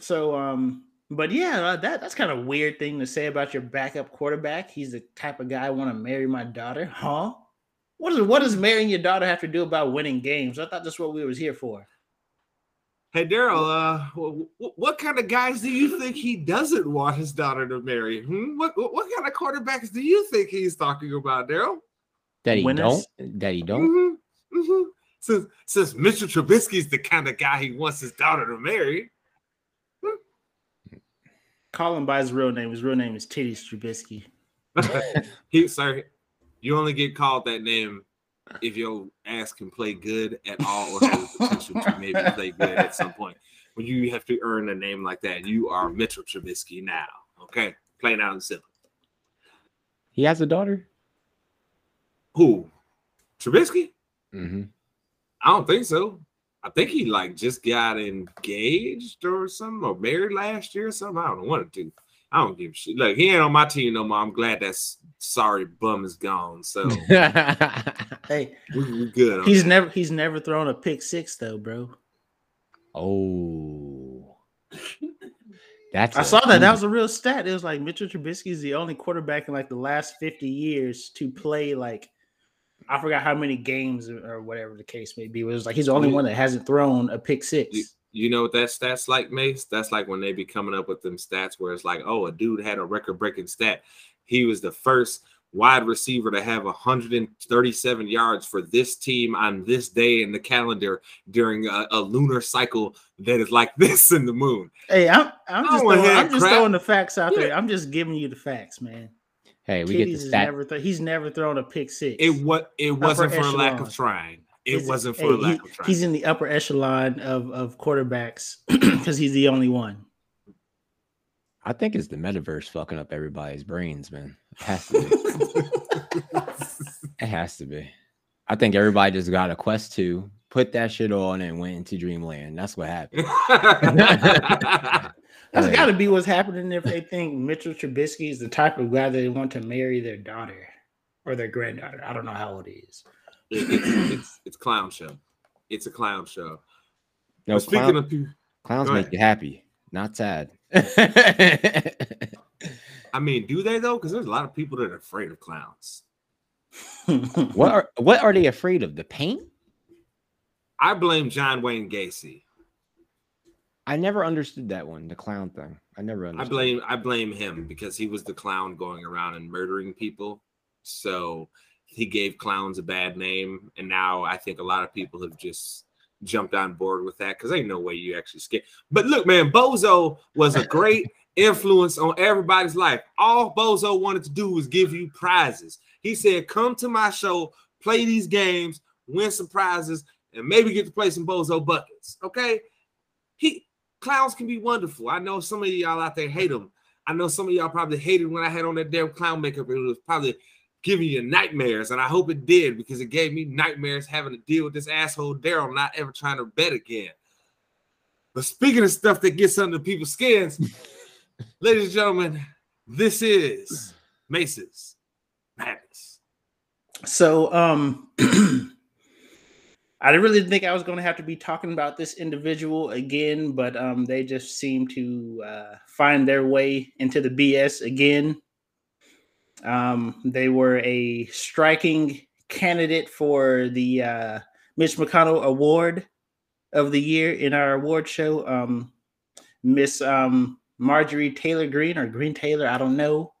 So, um, but yeah, uh, that that's kind of weird thing to say about your backup quarterback. He's the type of guy I want to marry my daughter, huh? What does what does marrying your daughter have to do about winning games? I thought that's what we was here for. Hey Daryl, uh, what, what kind of guys do you think he doesn't want his daughter to marry? Hmm? What, what, what kind of quarterbacks do you think he's talking about, Daryl? That he Winners? don't. That he don't. Mm-hmm, mm-hmm. Since since Mr. Trubisky's the kind of guy he wants his daughter to marry. Call him by his real name. His real name is Titty Trubisky. he sorry, you only get called that name if your ass can play good at all or has the potential to maybe play good at some point. When you have to earn a name like that, you are Mitchell Trubisky now. Okay, plain out and simple. He has a daughter. Who? Trubisky? Mm-hmm. I don't think so. I think he like just got engaged or something or married last year or something. I don't know one or two. I don't give a shit. Look, he ain't on my team no more. I'm glad that sorry bum is gone. So Hey, we, we good. he's that. never he's never thrown a pick six though, bro. oh, that's. I a- saw that. That was a real stat. It was like Mitchell Trubisky is the only quarterback in like the last 50 years to play like I forgot how many games or- or whatever the case may be. It was like he's the only one that hasn't thrown a pick six. You, you know what that stats like, Mace? That's like when they be coming up with them stats where it's like, oh, a dude had a record breaking stat. He was the first wide receiver to have 137 yards for this team on this day in the calendar during a, a lunar cycle that is like this in the moon. Hey, I'm I'm just throwing, I'm just crap. throwing the facts out there. I'm just giving you the facts, man. Hey, we Titties get the has stat. never th- he's never thrown a pick six. It what it wasn't for a lack of trying. It He's- wasn't for hey, a lack he- of trying. He's in the upper echelon of of quarterbacks because he's the only one. I think it's the metaverse fucking up everybody's brains, man. It has to be. it has to be. I think everybody just got a quest to put that shit on and went into dreamland. That's what happened. That's Hey. got to be what's happening if they think Mitchell Trubisky is the type of guy they want to marry their daughter or their granddaughter. I don't know how old he is. It- it's, it's it's clown show. It's a clown show. No, Speaking clown- of people, clowns make ahead. you happy, not sad. I mean, do they though? Because there's a lot of people that are afraid of clowns. what are what are they afraid of? The paint? I blame John Wayne Gacy. I never understood that one, the clown thing. I never understood. I blame I blame him because he was the clown going around and murdering people. So he gave clowns a bad name, and now I think a lot of people have just jumped on board with that because ain't no way you actually skip. But look, man, Bozo was a great influence on everybody's life. All Bozo wanted to do was give you prizes. He said, "Come to my show, play these games, win some prizes, and maybe get to play some Bozo buckets." Okay, he clowns can be wonderful. I know some of y'all out there hate them. I know some of y'all probably hated when I had on that damn clown makeup. It was probably giving you nightmares, and I hope it did because it gave me nightmares having to deal with this asshole Daryl not ever trying to bet again. But speaking of stuff that gets under people's skins, ladies and gentlemen, this is Mace's Madness. So, um, I didn't really think I was going to have to be talking about this individual again, but um, they just seem to uh, find their way into the BS again. Um, they were a striking candidate for the uh, Mitch McConnell Award of the Year in our award show. Um, Miss um, Marjorie Taylor Greene or Greene Taylor, I don't know,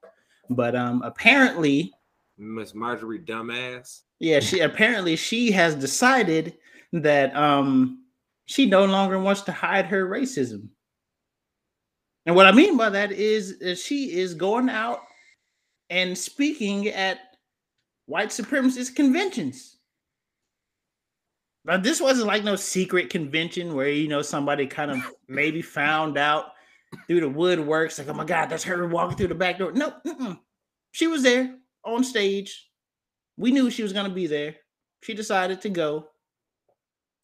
but um, apparently. Miss Marjorie Dumbass. Yeah, she apparently she has decided that um she no longer wants to hide her racism. And what I mean by that is that she is going out and speaking at white supremacist conventions. Now, this wasn't like no secret convention where you know somebody kind of maybe found out through the woodworks, like, oh my god, that's her walking through the back door. No, mm-mm. she was there on stage. We knew she was going to be there. She decided to go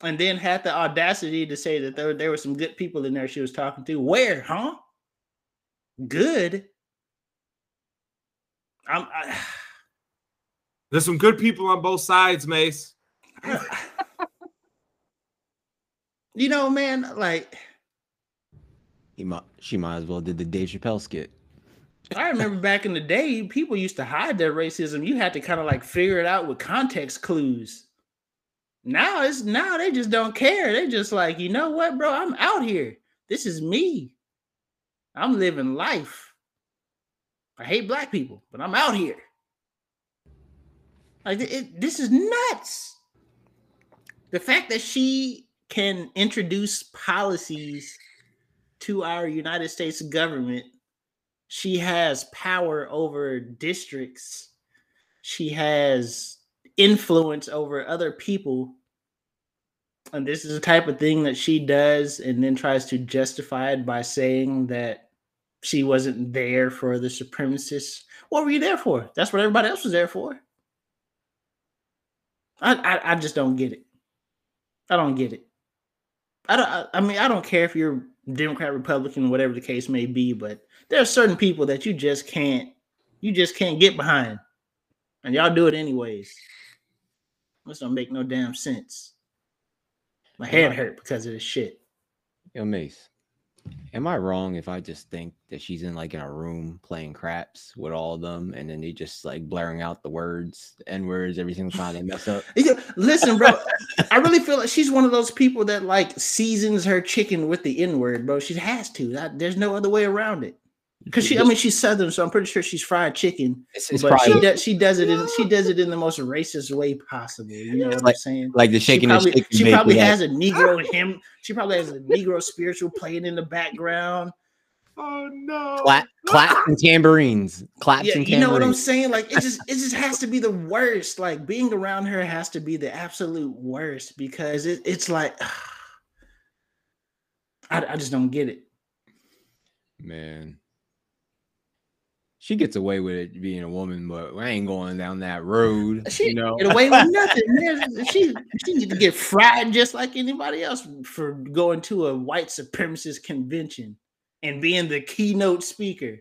and then had the audacity to say that there, there were some good people in there she was talking to. Where, huh? Good. I'm, I, There's some good people on both sides, Mace. You know, man, like He might, she might as well did the Dave Chappelle skit. I remember back in the day, people used to hide their racism. You had to kind of like figure it out with context clues. Now it's now they just don't care. They just like, you know what, bro? I'm out here. This is me. I'm living life. I hate black people, but I'm out here. Like it, this is nuts. The fact that she can introduce policies to our United States government, she has power over districts. She has influence over other people. And this is the type of thing that she does and then tries to justify it by saying that she wasn't there for the supremacists. What were you there for? That's what everybody else was there for. I, I, I just don't get it. I don't get it. I don't. I, I mean, I don't care if you're Democrat, Republican, whatever the case may be, but there are certain people that you just can't. You just can't get behind, and y'all do it anyways. This don't make no damn sense. My head hurt because of this shit. Yo, Mace, am I wrong if I just think that she's in like in a room playing craps with all of them, and then they just like blaring out the words, the n words, every single time they mess up? Yeah, Listen, bro, I really feel like she's one of those people that like seasons her chicken with the N word, bro. She has to. That, there's no other way around it. Cause she, I mean, she's Southern, so I'm pretty sure she's fried chicken. It's, it's but she probably does, she does it in, she does it in the most racist way possible. You know what I'm saying? like the She shaking and probably, shaking. she probably with that- has a Negro hymn. She probably has a Negro spiritual playing in the background. Oh no! Clap, claps and tambourines. Claps Yeah, and you know what I'm saying? Like it just it just has to be the worst. Like being around her has to be the absolute worst because it, it's like I, I just don't get it. Man. She gets away with it being a woman, but I ain't going down that road. She you know, get away with nothing. man. She she need to get fried just like anybody else for going to a white supremacist convention and being the keynote speaker.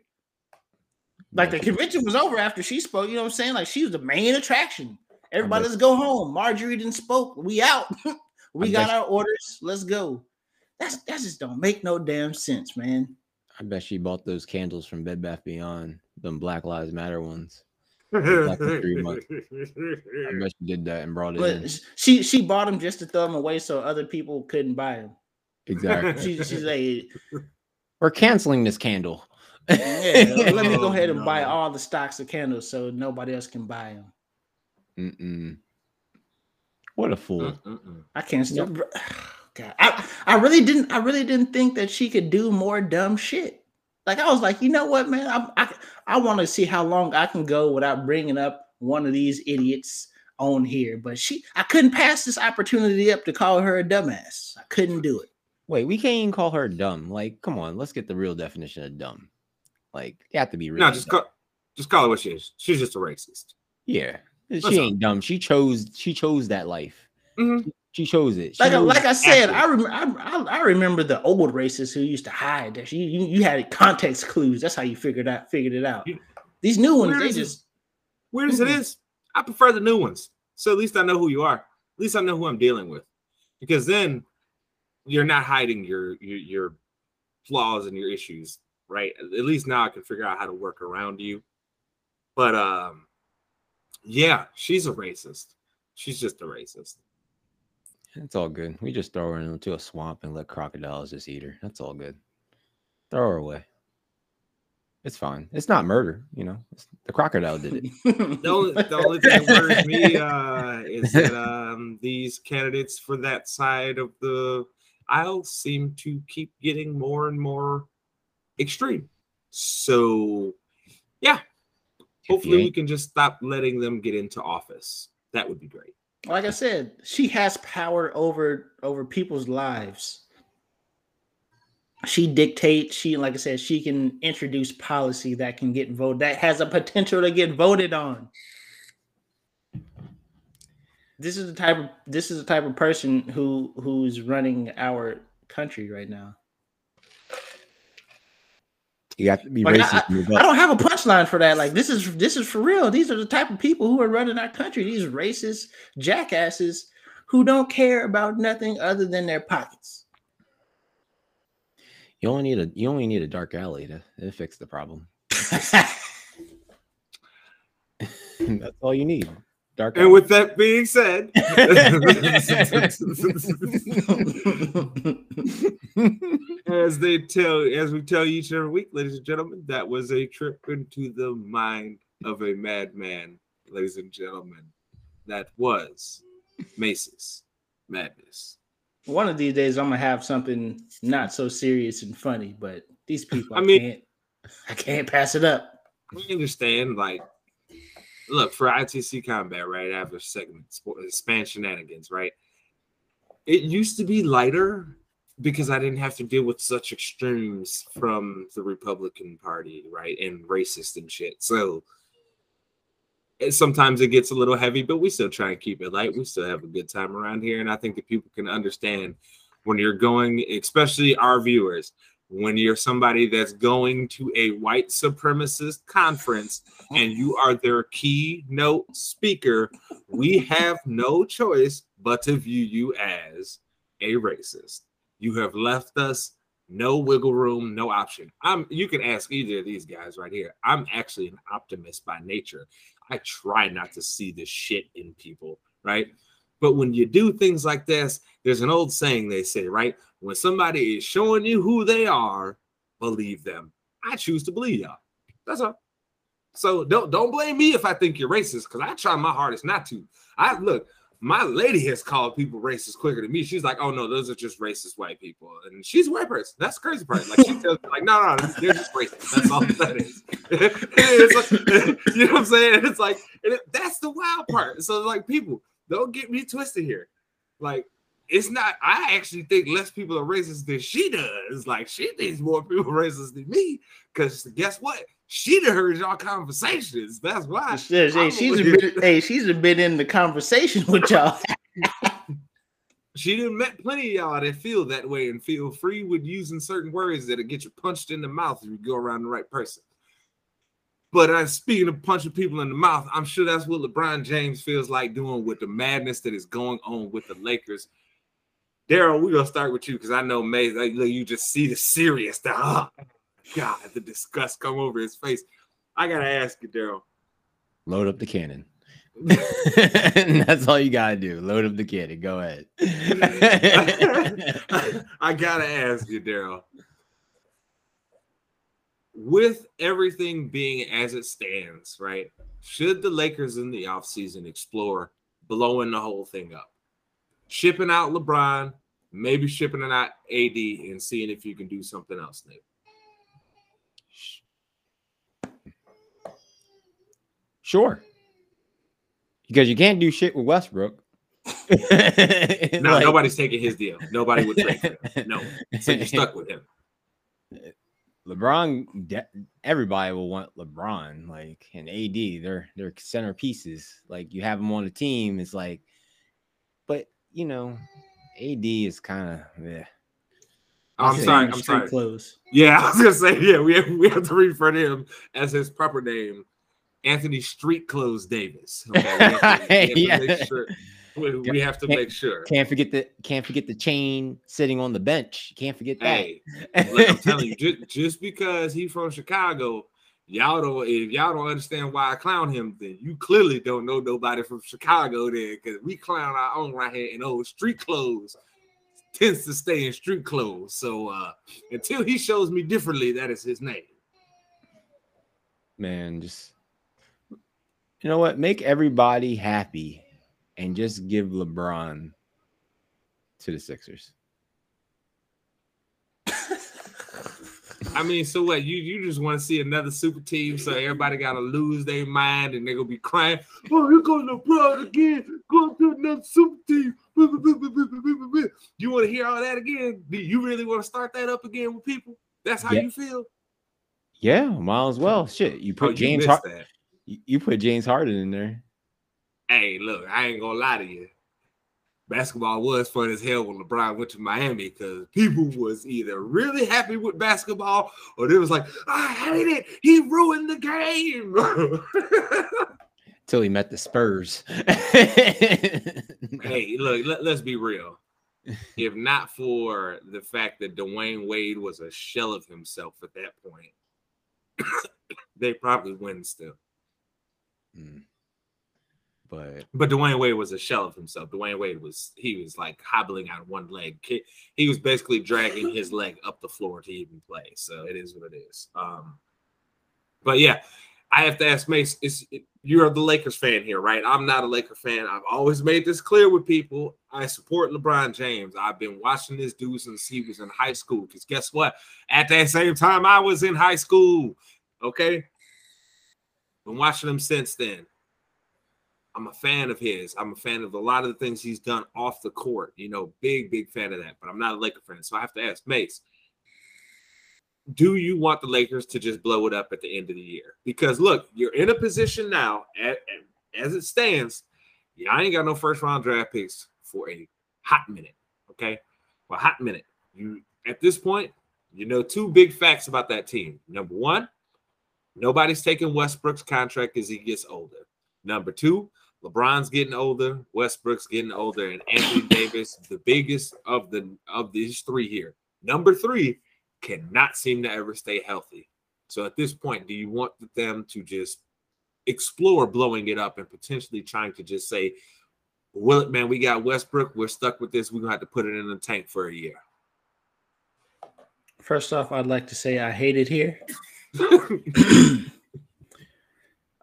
Like the convention was over after she spoke. You know what I'm saying? Like she was the main attraction. Everybody, let's go home. Marjorie didn't spoke. We out. we I got our orders. Let's go. That's that just don't make no damn sense, man. I bet she bought those candles from Bed Bath Beyond, them Black Lives Matter ones. Black History Month. I bet she did that and brought it in. But she she bought them just to throw them away so other people couldn't buy them. Exactly. She, she's like, We're canceling this candle. yeah, let me go Oh, ahead and buy all the stocks of candles so nobody else can buy them. Mm-mm. What a fool. Mm-mm-mm. I can't still. God, I, I really didn't. I really didn't think that she could do more dumb shit. Like I was like, you know what, man? I I, I want to see how long I can go without bringing up one of these idiots on here. But she, I couldn't pass this opportunity up to call her a dumbass. I couldn't do it. Wait, we can't even call her dumb. Like, come on, let's get the real definition of dumb. Like, you have to be real. No, just call, just call it what she is. She's just a racist. Yeah, That's she all. ain't dumb. She chose. She chose that life. Mhm. She chose it. She Like, I- like I said. I, rem- I I I remember the old racists who used to hide that. You, you you had context clues. That's how you figured out figured it out. These new ones, Where they is just Weird as it Mhm. I prefer the new ones. So at least I know who you are. At least I know who I'm dealing with. Because then you're not hiding your your, your flaws and your issues, right? At least now I can figure out how to work around you. But um yeah, she's a racist. She's just a racist. It's all good. We just throw her into a swamp and let crocodiles just eat her. That's all good. Throw her away. It's fine. It's not murder, you know. It's, the crocodile did it. The only, the only thing that worries me uh, is that um, these candidates for that side of the aisle seem to keep getting more and more extreme. So, yeah, hopefully we can just stop letting them get into office. That would be great. Like I said, she has power over over people's lives. She dictates. She, like I said, she can introduce policy that can get voted. That has a potential to get voted on. This is the type of this is the type of person who who's running our country right now. You have to be Like, racist. in your I don't have a punchline for that. Like this is this is for real. These are the type of people who are running our country. These racist jackasses who don't care about nothing other than their pockets. You only need a you only need a dark alley to, to fix the problem. That's all you need. Dark And alley. with that being said, as they tell, as we tell you each and every week, ladies and gentlemen, that was a trip into the mind of a madman, ladies and gentlemen. That was Mace's Madness. One of these days, I'm gonna have something not so serious and funny, but these people, I, I mean- can't, I can't pass it up. We understand, like, look for ITC combat right after segment sport, span shenanigans, right? It used to be lighter because I didn't have to deal with such extremes from the Republican Party, right, and racist and shit. So eh, sometimes it gets a little heavy, but we still try and keep it light. We still have a good time around here, and I think that people can understand when you're going, especially our viewers, when you're somebody that's going to a white supremacist conference and you are their keynote speaker, we have no choice but to view you as a racist. You have left us no wiggle room, no option. I'm you can ask either of these guys right here. I'm actually an optimist by nature. I try not to see the shit in people, right? But when you do things like this, there's an old saying they say, right? When somebody is showing you who they are, believe them. I choose to believe y'all. That's all. So don't don't blame me if I think you're racist, because I try my hardest not to. I look, my lady has called people racist quicker than me. She's like, "Oh no, those are just racist white people," and she's a white person. That's crazy part. Like she tells me, like, "No, no, they're just racist." That's all that is. Like- you know what I'm saying? It's like and it, that's the wild part. So like, people, don't get me twisted here. Like, it's not. I actually think less people are racist than she does. Like, she thinks more people racist than me. Because guess what? She done heard y'all conversations. That's why. She I'm she's been, hey, she's been in the conversation with y'all. She done met plenty of y'all that feel that way and feel free with using certain words that'll get you punched in the mouth if you go around the right person. But uh, speaking of punching people in the mouth, I'm sure that's what LeBron James feels like doing with the madness that is going on with the Lakers. Daryl, we're gonna start with you because I know May, like, you just see the serious, the oh, God, the disgust come over his face. I gotta ask you, Daryl. Load up the cannon. That's all you gotta do. Load up the cannon. Go ahead. I gotta ask you, Daryl. With everything being as it stands, right? Should the Lakers in the offseason explore blowing the whole thing up? Shipping out LeBron, maybe shipping out AD and seeing if you can do something else new. Sure. Because you can't do shit with Westbrook. No, Like- nobody's taking his deal. Nobody would trade him. No. So you're stuck with him. LeBron, everybody will want LeBron, like and AD. They're they're centerpieces. Like you have them on the team, it's like, but you know, AD is kind of yeah. I'm sorry. I'm sorry. Clothes. Yeah, I was gonna say, yeah, we have, we have to refer to him as his proper name, Anthony Street Clothes Davis. Okay, we have to, we have to Yeah. make sure. We, we have to Can't- make sure. Can't forget the can't forget the chain sitting on the bench. Can't forget that. Hey, look, I'm telling you, just, just because he's from Chicago, y'all don't. If y'all don't understand why I clown him, then you clearly don't know nobody from Chicago. There, because we clown our own right here in old street clothes. Tends to stay in street clothes. So uh until he shows me differently, that is his name. Man, just you know what? Make everybody happy and just give LeBron to the Sixers. I mean, so what? You you just want to see another super team, so everybody gotta lose their mind and they're gonna be crying. Oh, here goes LeBron again, going to another super team. You want to hear all that again? Do you really want to start that up again with people? That's how Yeah. you feel. Yeah, might as well. Shit, you Oh, put you James missed Har- that. You you put James Harden in there. Hey, look, I ain't gonna lie to you. Basketball was fun as hell when LeBron went to Miami because people was either really happy with basketball or they was like, ah, I hate it. He ruined the game. Till he met the Spurs. hey, look, let, us be real. if not for the fact that Dwyane Wade was a shell of himself at that point, they probably win still. Mm. But But Dwyane Wade was a shell of himself. Dwyane Wade was he was like hobbling on one leg. He was basically dragging his leg up the floor to even play. So it is what it is. Um, but yeah, I have to ask Mace. Is you're the Lakers fan here, right? I'm not a Laker fan. I've always made this clear with people. I support LeBron James. I've been watching this dude since he was in high school. Because guess what? At that same time, I was in high school. Okay, been watching him since then. I'm a fan of his. I'm a fan of a lot of the things he's done off the court. You know, big, big fan of that. But I'm not a Laker fan. So I have to ask Mace, do you want the Lakers to just blow it up at the end of the year? Because look, you're in a position now, at, as it stands, yeah, I ain't got no first round draft picks for a hot minute. Okay. For hot minute. You at this point, you know two big facts about that team. Number one, nobody's taking Westbrook's contract as he gets older. Number two, LeBron's getting older, Westbrook's getting older, and Anthony Davis, the biggest of the of these three here. Number three cannot seem to ever stay healthy. So at this point, do you want them to just explore blowing it up and potentially trying to just say, "Will it, man? We got Westbrook. We're stuck with this. We're gonna have to put it in the tank for a year." First off, I'd like to say I hate it here.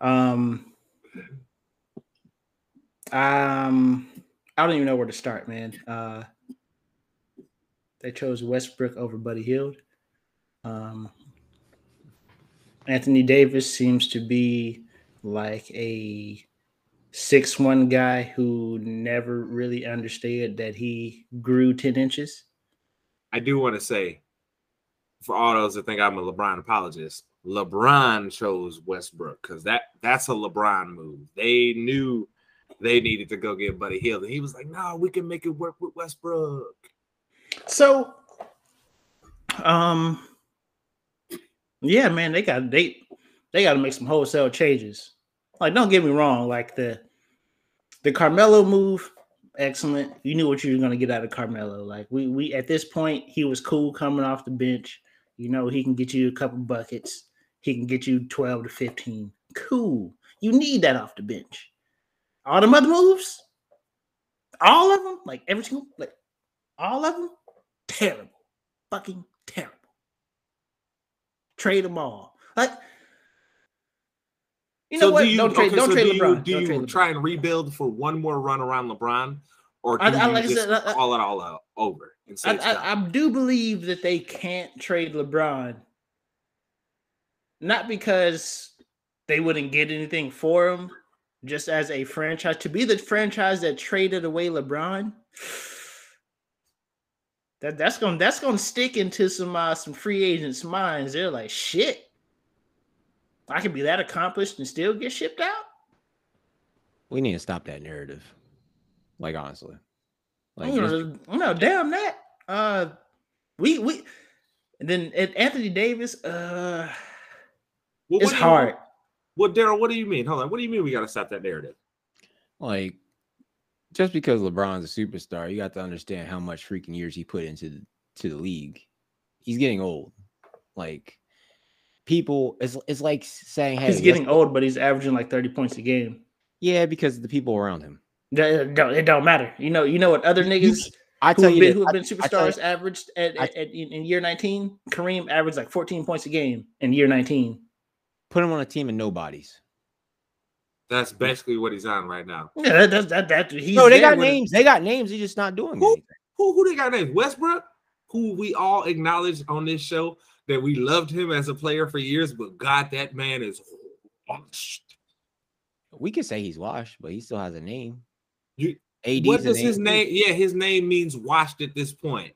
um, um, I don't even know where to start, man. Uh, they chose Westbrook over Buddy Hield. Um, Anthony Davis seems to be like a six one guy who never really understood that he grew ten inches. I do want to say, for all those that think I'm a LeBron apologist, LeBron chose Westbrook because that that's a LeBron move. They knew they needed to go get Buddy Hield, and he was like, "No, we can make it work with Westbrook." So, um, yeah, man, they got they they got to make some wholesale changes. Like, don't get me wrong, like the the Carmelo move, excellent. You knew what you were gonna get out of Carmelo. Like, we we at this point, he was cool coming off the bench. You know, he can get you a couple buckets. He can get you twelve to fifteen. Cool. You need that off the bench. All them other moves, all of them, like every single, like all of them, terrible, fucking terrible. Trade them all. Like, you know so what? do you, don't trade. okay, don't so trade do you, LeBron. do don't you trade LeBron. try and rebuild for one more run around LeBron, or do I- I- you like I just said, I- I- call it all out over and say I. I, I do believe that they can't trade LeBron, not because they wouldn't get anything for him, just as a franchise to be the franchise that traded away LeBron. That that's gonna that's gonna stick into some uh, some free agents' minds. They're like, shit, I can be that accomplished and still get shipped out. we need to stop that narrative. Like honestly. Like you just- know, no, damn that. Uh, we we, and then and Anthony Davis. Uh, Well, it's what you- hard. Well, Daryl, what do you mean? Hold on. What do you mean we got to stop that narrative? like just because LeBron's a superstar, you got to understand how much freaking years he put into the, to the league. He's getting old. Like people, it's it's like saying, "Hey, he's getting old, but he's averaging like thirty points a game. yeah," because of the people around him. That- It don't, it don't matter. You know, you know what other niggas I who tell have you, been, this, who have I- been I tell you- superstars averaged at, I- at, at- in, in year nineteen. Kareem averaged like fourteen points a game in year nineteen. put him on a team of nobodies. That's basically what he's on right now. Yeah, that, that, that, that he's no, they got with- names. They got names. They're just not doing Who? anything. Who who they got names? Westbrook, who we all acknowledge on this show that we loved him as a player for years, but God, that man is washed. We could say he's washed, but he still has a name. You- AD's What a does his too. name? Yeah, his name means washed at this point.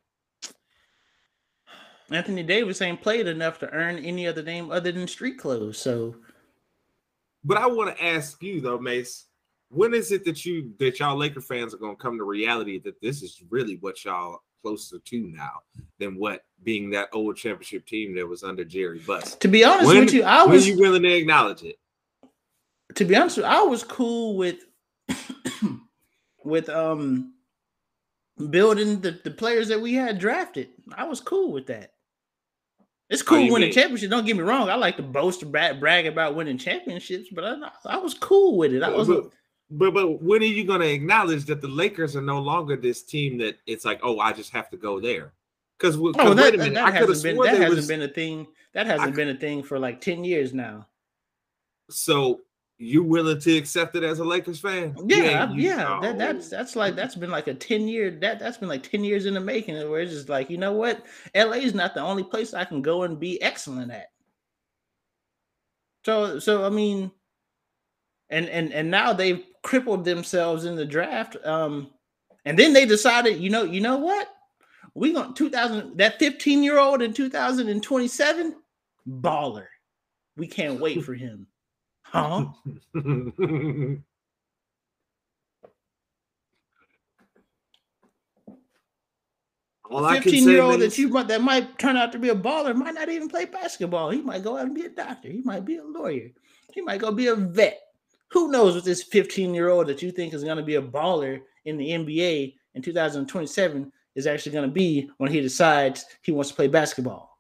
Anthony Davis ain't played enough to earn any other name other than street clothes. So But I want to ask you though, Mace, when is it that you that y'all Laker fans are gonna come to reality that this is really what y'all closer to now than what being that old championship team that was under Jerry Buss? to be honest When, with you, I when was you willing to acknowledge it? to be honest, with you, I was cool with with um building the, the players that we had drafted. I was cool with that. It's cool winning mean- championship. Don't get me wrong. I like to boast and brag, brag about winning championships, but I, I was cool with it. I was but, but but when are you going to acknowledge that the Lakers are no longer this team that it's like, oh, I just have to go there? Because Oh, wait that, a that, minute, that I hasn't been that hasn't was been a thing. That hasn't been a thing for like 10 years now. so you willing to accept it as a Lakers fan? You Yeah, ain't- yeah. That, that's that's like that's been like a 10 year that that's been like 10 years in the making where it's just like, you know what? LA is not the only place I can go and be excellent at. So so I mean and and and now they've crippled themselves in the draft. Um and then they decided, you know, you know what? We going 2000 that 15 year old in 2027 baller. We can't wait for him. Huh? All I can 15 say year old that you might that might turn out to be a baller might not even play basketball. He might go out and be a doctor. He might be a lawyer. He might go be a vet. Who knows what this 15 year old that you think is going to be a baller in the NBA in 2027 is actually going to be when he decides he wants to play basketball?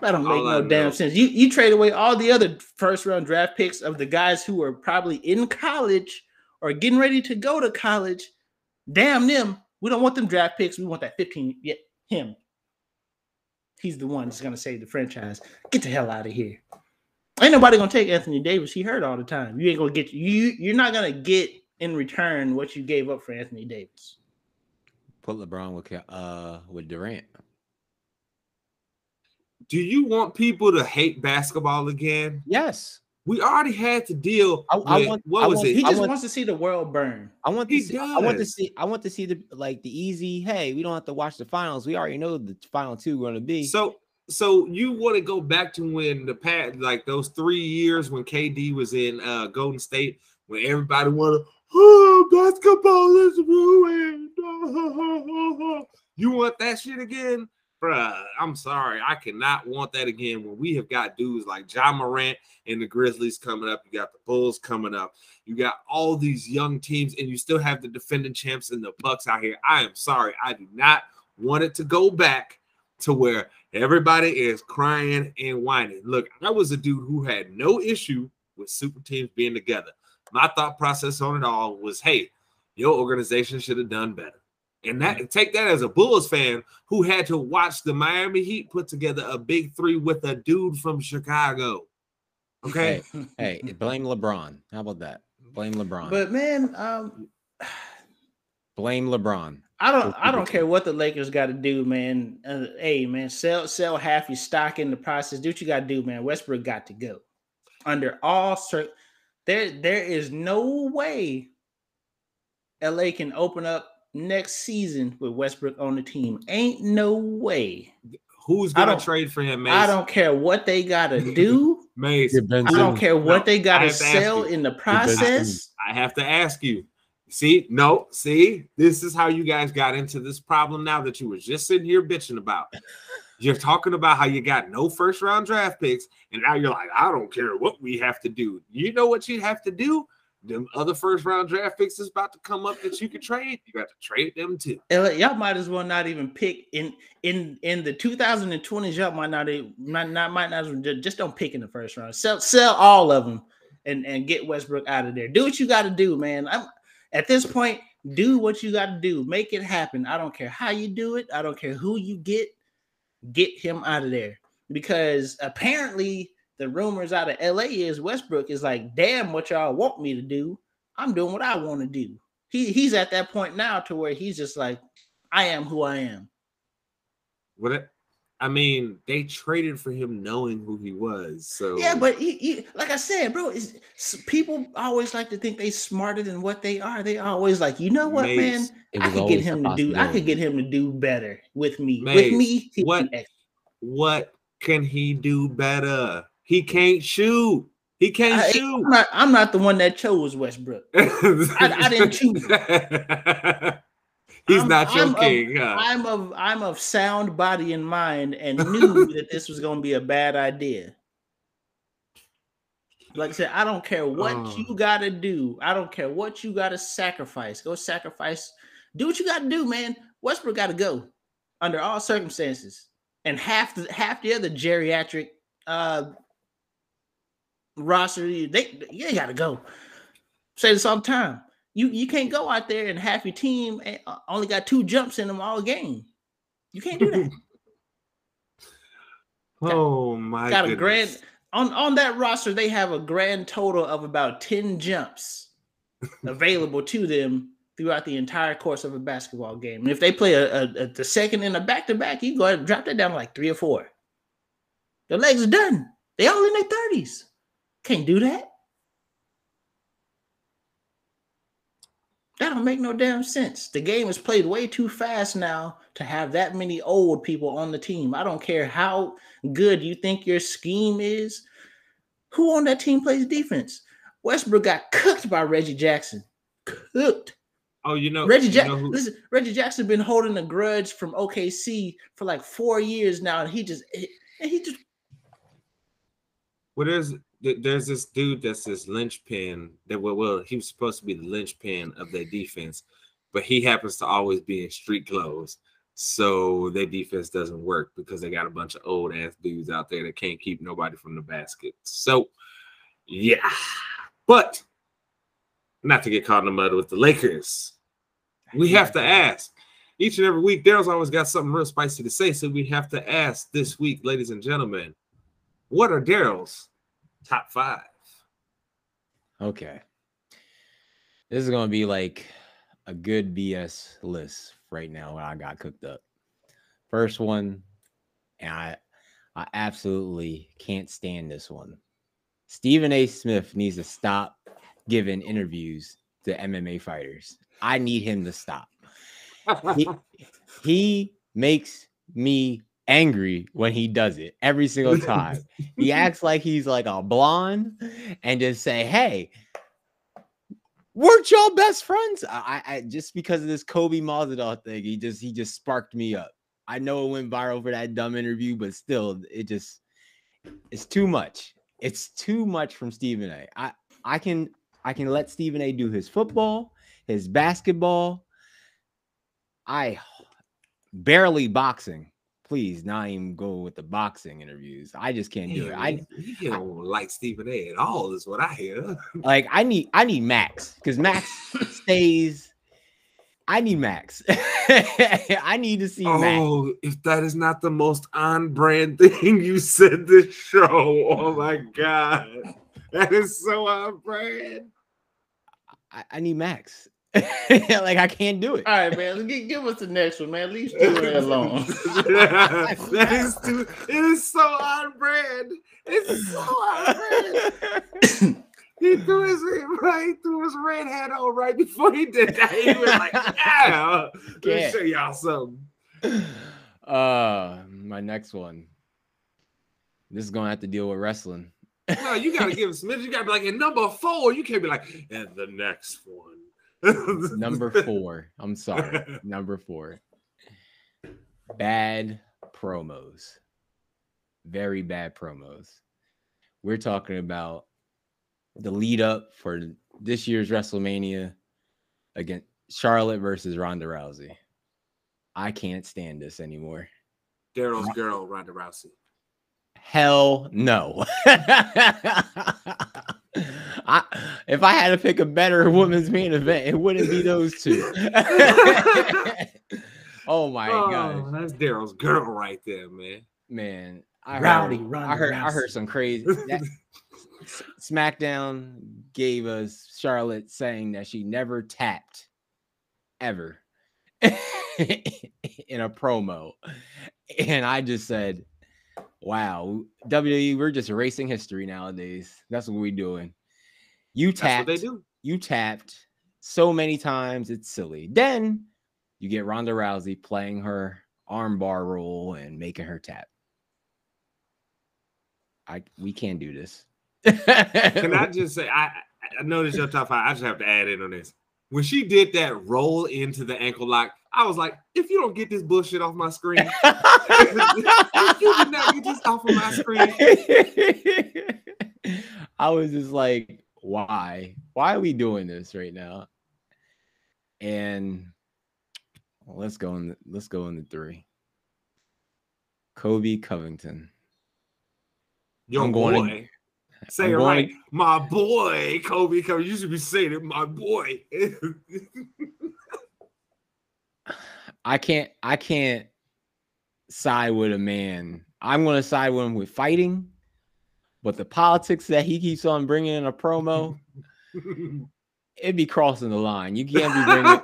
That don't make All I no damn know- sense. You you trade away all the other first round draft picks of the guys who are probably in college or getting ready to go to college. Damn them. We don't want them draft picks. We want that 15. Yeah, him. He's the one that's gonna save the franchise. Get the hell out of here. Ain't nobody gonna take Anthony Davis. He hurt all the time. You ain't gonna get you. You're not gonna get in return what you gave up for Anthony Davis. Put LeBron with uh with Durant. Do you want people to hate basketball again? Yes, We already had to deal I- I with want- what I was want- it? He just want- wants to see the world burn. I want to He see. I want to see. I want to see the like the easy. Hey, we don't have to watch the finals. We already know the final two are going to be. So so you want to go back to when the past like those three years when KD was in uh Golden State when everybody wanted oh basketball is ruined. you want that shit again? Bruh, I'm sorry. I cannot want that again when we have got dudes like Ja Morant and the Grizzlies coming up. You got the Bulls coming up. You got all these young teams, and you still have the defending champs and the Bucks out here. I am sorry. I do not want it to go back to where everybody is crying and whining. Look, I was a dude who had no issue with super teams being together. My thought process on it all was, hey, your organization should have done better. And that take that as a Bulls fan who had to watch the Miami Heat put together a big three with a dude from Chicago. Okay. hey, blame LeBron. How about that? Blame LeBron. But man, um, blame LeBron. I don't I don't care what the Lakers got to do, man. Uh, hey, man, sell sell half your stock in the process. Do what you got to do, man. Westbrook got to go. Under all cir- there there is no way LA can open up next season with Westbrook on the team. Ain't no way. Who's gonna trade for him, Mace? I don't care what they got to do. Mace. I don't care what No, they gotta have to sell in the process. I have to ask you. See, no, see, this is how you guys got into this problem now that you were just sitting here bitching about. You're talking about how you got no first round draft picks, and now you're like, I don't care what we have to do. You know what you have to do? Them other first round draft picks is about to come up that you can trade. You got to trade them too. And, Y'all might as well not even pick in in in the 2020s. Y'all might not might not might not just don't pick in the first round. Sell sell all of them and and get Westbrook out of there. Do what you got to do, man. I'm at this point. Do what you got to do. Make it happen. I don't care how you do it. I don't care who you get. Get him out of there because apparently the rumors out of LA is Westbrook is like, damn, what y'all want me to do? I'm doing what I want to do. He he's at that point now to where he's just like, I am who I am. What it, I mean, they traded for him knowing who he was. So Yeah, but he, he, like I said, bro, is people always like to think they smarter than what they are. They always like, you know what, Mace, man? I could get him to do. I could get him to do better with me. Mace, with me, what- what can he do better? He can't shoot. He can't I- shoot. I'm not. I'm not the one that chose Westbrook. I didn't choose He's I'm- not your I'm of- king. huh? I'm of I'm of sound body and mind and knew that this was going to be a bad idea. Like I said, I don't care what Oh. you got to do. I don't care what you got to sacrifice. Go sacrifice Do what you got to do, man. Westbrook got to go under all circumstances. And half the half the other geriatric uh roster, they you got to go. Say this all the time. You you can't go out there and half your team uh, only got two jumps in them all game. You can't do that. oh my! Got goodness. a grand on on that roster. They have a grand total of about ten jumps available to them throughout the entire course of a basketball game. And if they play a, a, a the second in a back to back, you go ahead and drop that down like three or four. Their legs are done. They all in their thirties. Can't do that. That don't make no damn sense. The game is played way too fast now to have that many old people on the team. I don't care how good you think your scheme is. Who on that team plays defense? Westbrook got cooked by Reggie Jackson. Cooked. Oh, you know Reggie Jackson. who- Listen, Reggie Jackson been holding a grudge from OKC for like four years now, and he just and he just What is there's this dude that's this linchpin that well, well, he was supposed to be the linchpin of their defense, but he happens to always be in street clothes. So their defense doesn't work because they got a bunch of old ass dudes out there that can't keep nobody from the basket. So yeah. But not to get caught in the mud with the Lakers. We have to ask. Each and every week, Daryl's always got something real spicy to say. So we have to ask this week, ladies and gentlemen, what are Daryl's top five? Okay. This is gonna be like a good BS list right now when I got cooked up. First one, and I I absolutely can't stand this one. Stephen A. Smith needs to stop giving interviews to MMA fighters. I need him to stop. He, he makes me angry when he does it every single time. he acts like he's like a blonde and just say, "Hey, weren't y'all best friends?" I, I just because of this Colby Masvidal thing, he just he just sparked me up. I know it went viral for that dumb interview, but still, it just it's too much. It's too much from Stephen A. I I can I can let Stephen A. do his football, his basketball. I barely boxing. Please, not even go with the boxing interviews. I just can't do it. I you don't like Stephen A. at all, is what I hear. like I need I need Max because Max stays. I need Max. I need to see Max. Oh, if that is not the most on brand thing you said this show, oh my god, that is so on brand. I, I need Max. like I can't do it. all right, man. Give, give us the next one, man. Leave Stephen A. alone. that is too. It is so on brand. It's so on brand. He threw his right, threw his red hat on right before he did that. He was like, "Yeah, let me Yeah. show y'all something." Uh, my next one. This is gonna have to deal with wrestling. No, you gotta give him some. You gotta be like, "In number four, you can't be like, and the next one." Number four. I'm sorry. Number four. Bad promos. Very bad promos. We're talking about the lead up for this year's WrestleMania against Charlotte versus Ronda Rousey. I can't stand this anymore. Daryl's girl, Ronda Rousey. Hell no. I, if I had to pick a better women's main event, it wouldn't be those two. oh my oh, god, that's Daryl's girl right there, man. man! I Rowdy heard, Ronda I heard, I heard some crazy. that- SmackDown gave us Charlotte saying that she never tapped ever in a promo, and I just said, "Wow, WWE, we're just erasing history nowadays. That's what we're doing." You tapped, they do. you tapped so many times, it's silly. Then you get Ronda Rousey playing her armbar role and making her tap. I we can't do this. Can I just say, I, I is your top five. I just have to add in on this. When she did that roll into the ankle lock, I was like, if you don't get this bullshit off my screen, if you did not get this off of my screen, I was just like, why? Why are we doing this right now? And let's go in. The, let's go in the three. Colby Covington. Your I'm going boy. to- Say I'm it right. My boy, Colby. Covington. You should be saying it, my boy. I can't. I can't side with a man. I'm going to side with him with fighting, but the politics that he keeps on bringing in a promo, it'd be crossing the line. You can't be bringing.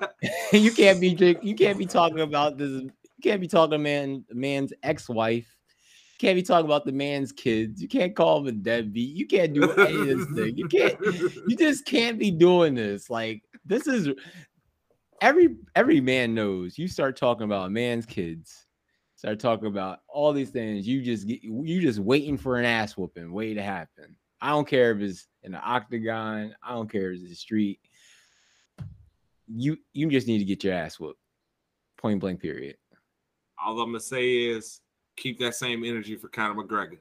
you can't be. You can't be talking about this. You can't be talking man, man's ex-wife. You can't be talking about the man's kids. You can't call him a deadbeat. You can't do any of this thing. You can't. You just can't be doing this. Like this is every every man knows. You start talking about a man's kids. Start talking about all these things. You just get you just waiting for an ass whooping, waiting to happen. I don't care if it's in the octagon. I don't care if it's the street. You you just need to get your ass whooped. Point blank. Period. All I'm gonna say is keep that same energy for Conor McGregor.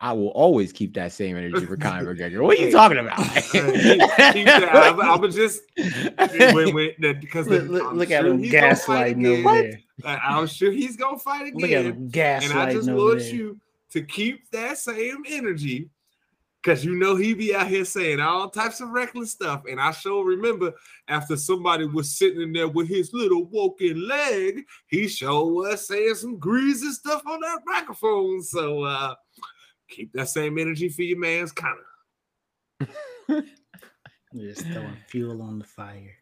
I will always keep that same energy for Conor McGregor. What are you talking about? keep, keep that. I'm, I'm just when, when, that- because Look, the- look, I'm at him gonna fight gaslighting again. over there. I- I'm sure he's gonna fight Look at again. him And I just want there. you to keep that same energy because you know he be out here saying all types of reckless stuff. And I sure remember after somebody was sitting in there with his little woken leg, he sure was saying some greasy stuff on that microphone. So uh keep that same energy for your man's kind of. Just throwing fuel on the fire.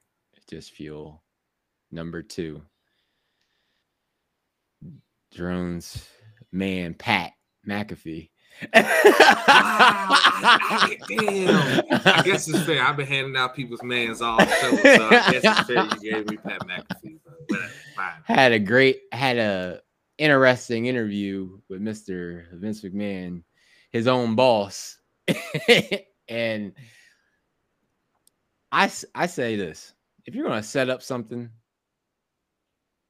just fuel. Number two, drones man Pat McAfee. Ah, damn. I guess it's fair. I've been handing out people's mans all the show, so I guess it's fair you gave me Pat McAfee. But fine. had a great had a interesting interview with Mr. Vince McMahon, his own boss. and I, I say this, if you're going to set up something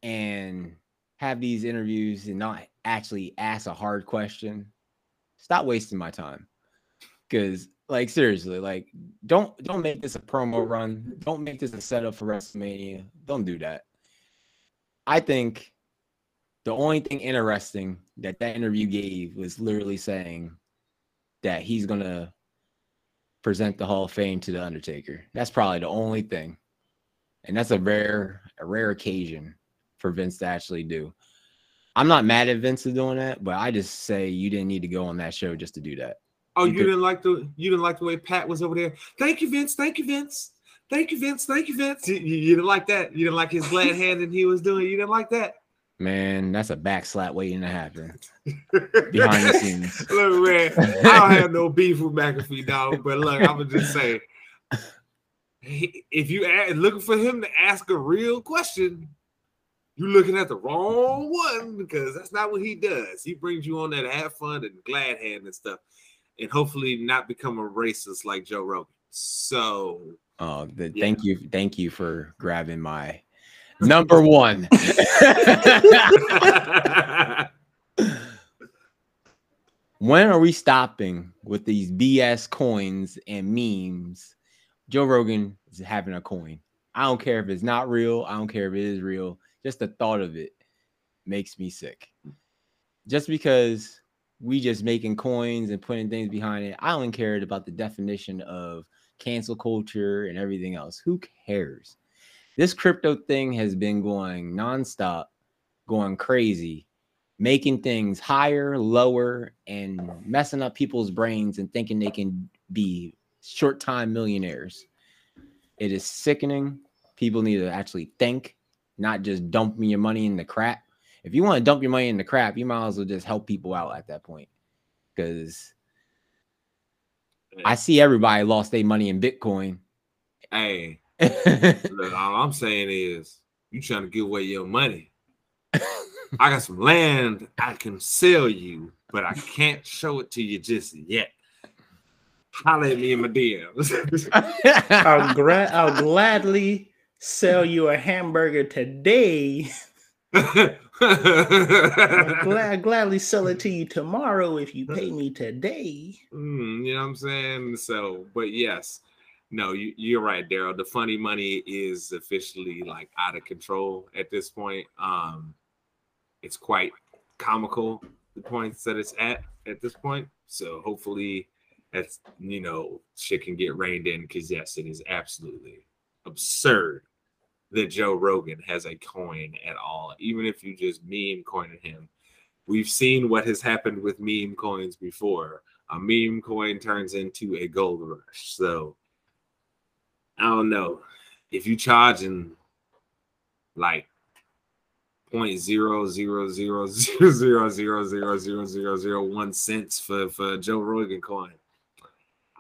and have these interviews and not actually ask a hard question, stop wasting my time. Cuz like seriously, like don't don't make this a promo run. Don't make this a setup for WrestleMania. Don't do that. I think the only thing interesting that that interview gave was literally saying that he's gonna present the Hall of Fame to the Undertaker. That's probably the only thing, and that's a rare a rare occasion for Vince to actually do. I'm not mad at Vince for doing that, but I just say you didn't need to go on that show just to do that. Oh, You you could- didn't like the you didn't like the way Pat was over there. Thank you, Vince. Thank you, Vince. Thank you, Vince. Thank you, Vince. You, you- you didn't like that. You didn't like his glad handing he was doing. You didn't like that. Man, that's a backslap waiting to happen behind the scenes. Look, man, I don't have no beef with McAfee, dog. But look, I'm gonna just say, if you a- looking for him to ask a real question, you're looking at the wrong one because that's not what he does. He brings you on there to have fun and glad hand and stuff, and hopefully not become a racist like Joe Rogan. So Oh, the, Yeah. thank you, thank you for grabbing my number one. when are we stopping with these BS coins and memes? Joe Rogan is having a coin. I don't care if it's not real. I don't care if it is real. Just the thought of it makes me sick. Just because we just making coins and putting things behind it, I don't care about the definition of cancel culture and everything else. Who cares? This crypto thing has been going nonstop, going crazy, making things higher, lower, and messing up people's brains and thinking they can be short time millionaires. It is sickening. People need to actually think, not just dumping your money in the crap. If you want to dump your money in the crap, you might as well just help people out at that point. Because I see everybody lost their money in Bitcoin. hey, look, all I'm saying is you trying to give away your money. I got some land I can sell you, but I can't show it to you just yet. Holla at me in my DMs. I'll, gra- I'll gladly sell you a hamburger today. I'll glad, gladly sell it to you tomorrow if you pay me today. Mm, you know what I'm saying? So, but yes, no, you, you're right, Daryl. The funny money is officially like out of control at this point. Um, it's quite comical the points that it's at at this point. So hopefully, that's you know shit can get reined in because yes, it is absolutely absurd that Joe Rogan has a coin at all, even if you just meme coined him. We've seen what has happened with meme coins before. A meme coin turns into a gold rush. So I don't know if you charging like point zero zero zero zero zero zero zero zero zero zero one cents for for Joe Rogan coin.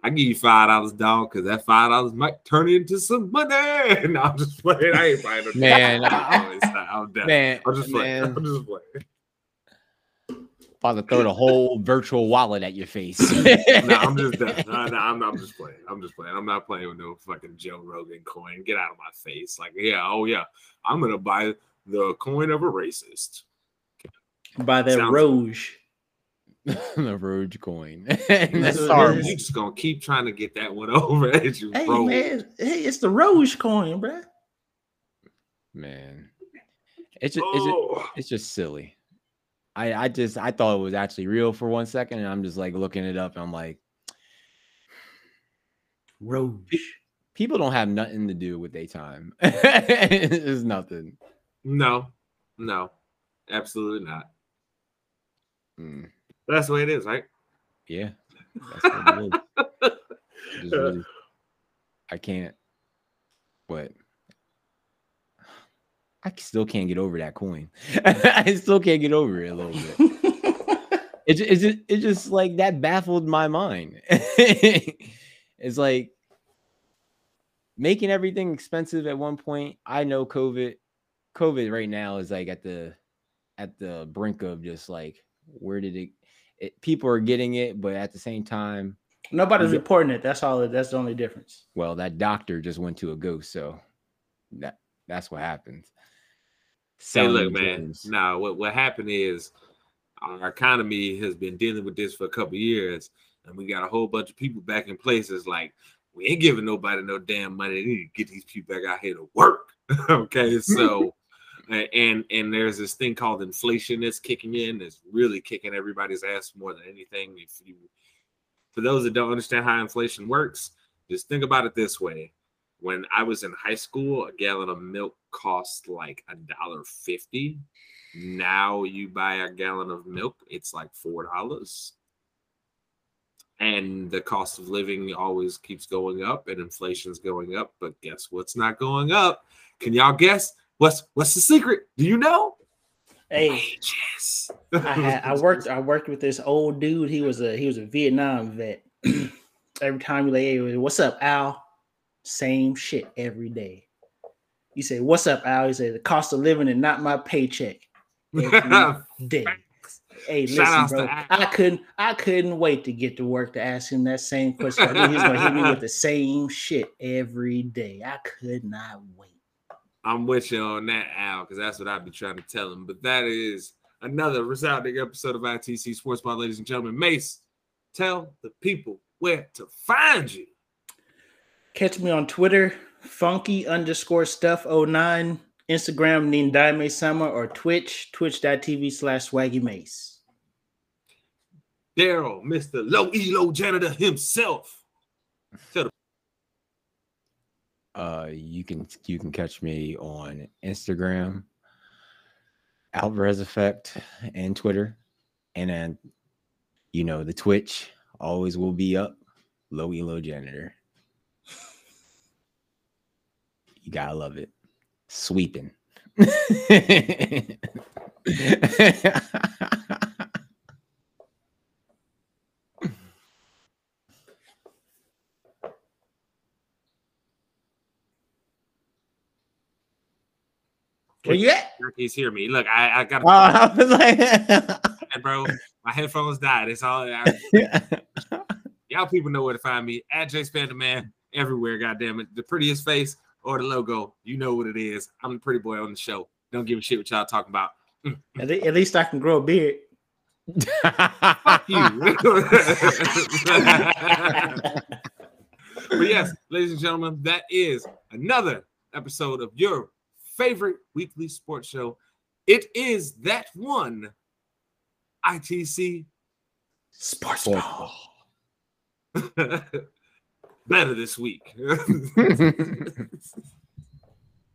I give you five dollars, dog, because that five dollars might turn into some money. No, I'm just playing. I ain't buying no Man, I'm, I'm. Man, I'm just playing. man. I'm just playing. About to throw the whole virtual wallet at your face. No, I'm just. No, no, I'm, I'm just playing. I'm just playing. I'm not playing with no fucking Joe Rogan coin. Get out of my face. Like, yeah, oh yeah, I'm gonna buy the coin of a racist. By that Sounds- Roge. the Roge coin. That's That's horrible. You just gonna keep trying to get that one over at you, Hey bro. man, hey, it's the Roge coin, bro. Man, it's just, it's just Oh. it's just silly. I I just I thought it was actually real for one second, and I'm just like looking it up, and I'm like, Roge. people don't have nothing to do with their time. it's nothing. No, no, absolutely not. Mm, That's the way it is, right? yeah, that's what it is. Really- I can't. But I still can't get over that coin. I still can't get over it a little bit. It, ju- it, just, it just like that baffled my mind. it's like making everything expensive at one point. I know COVID, COVID right now is like at the at the brink of just like where did it, it people are getting it, but at the same time, Nobody's reporting it. That's all. That's the only difference. well, that doctor just went to a ghost, so that that's what happens. Hey, look, man. Now, what what happened is our economy has been dealing with this for a couple years, and we got a whole bunch of people back in places like we ain't giving nobody no damn money. They need to get these people back out here to work. okay, so and and there's this thing called inflation that's kicking in. That's really kicking everybody's ass more than anything. If you, for those that don't understand how inflation works, just think about it this way: when I was in high school, a gallon of milk cost like a dollar fifty. Now you buy a gallon of milk, it's like four dollars. And the cost of living always keeps going up and inflation's going up. But guess what's not going up? Can y'all guess? What's what's the secret? Do you know? Hey, Wages. I had I worked I worked with this old dude. He was a he was a Vietnam vet. every time you like, hey, what's up, Al? Same shit every day. You say, What's up, Al? He say the cost of living and not my paycheck. Every day. Hey, Shout listen, bro. I couldn't I couldn't wait to get to work to ask him that same question. I knew he was gonna hit me with the same shit every day. I could not wait. I'm with you on that, Al, because that's what I've been trying to tell him. But that is another resounding episode of ITC Sports Bar, ladies and gentlemen. Mace, tell the people where to find you. Catch me on Twitter, funky underscore stuff 09, Instagram, Nindaime Summer, or Twitch, twitch.tv slash swaggy mace. Daryl, Mr. Low Elo janitor himself. Uh, you can you can catch me on Instagram, Alvarez Effect, and Twitter, and then you know the Twitch always will be up. Low Elo Janitor. You gotta love it. Sweeping. Where you at? He's hear me. Look, I, I got Oh, I was like, bro. My headphones died. It's all I, y'all people know where to find me at J Spander Man everywhere. Goddamn it, the prettiest face or the logo, you know what it is. I'm the pretty boy on the show. Don't give a shit what y'all talking about. at, le- at least I can grow a beard. Fuck you. but yes, ladies and gentlemen, that is another episode of your favorite weekly sports show. It is that one ITC Sports Ball. better this week.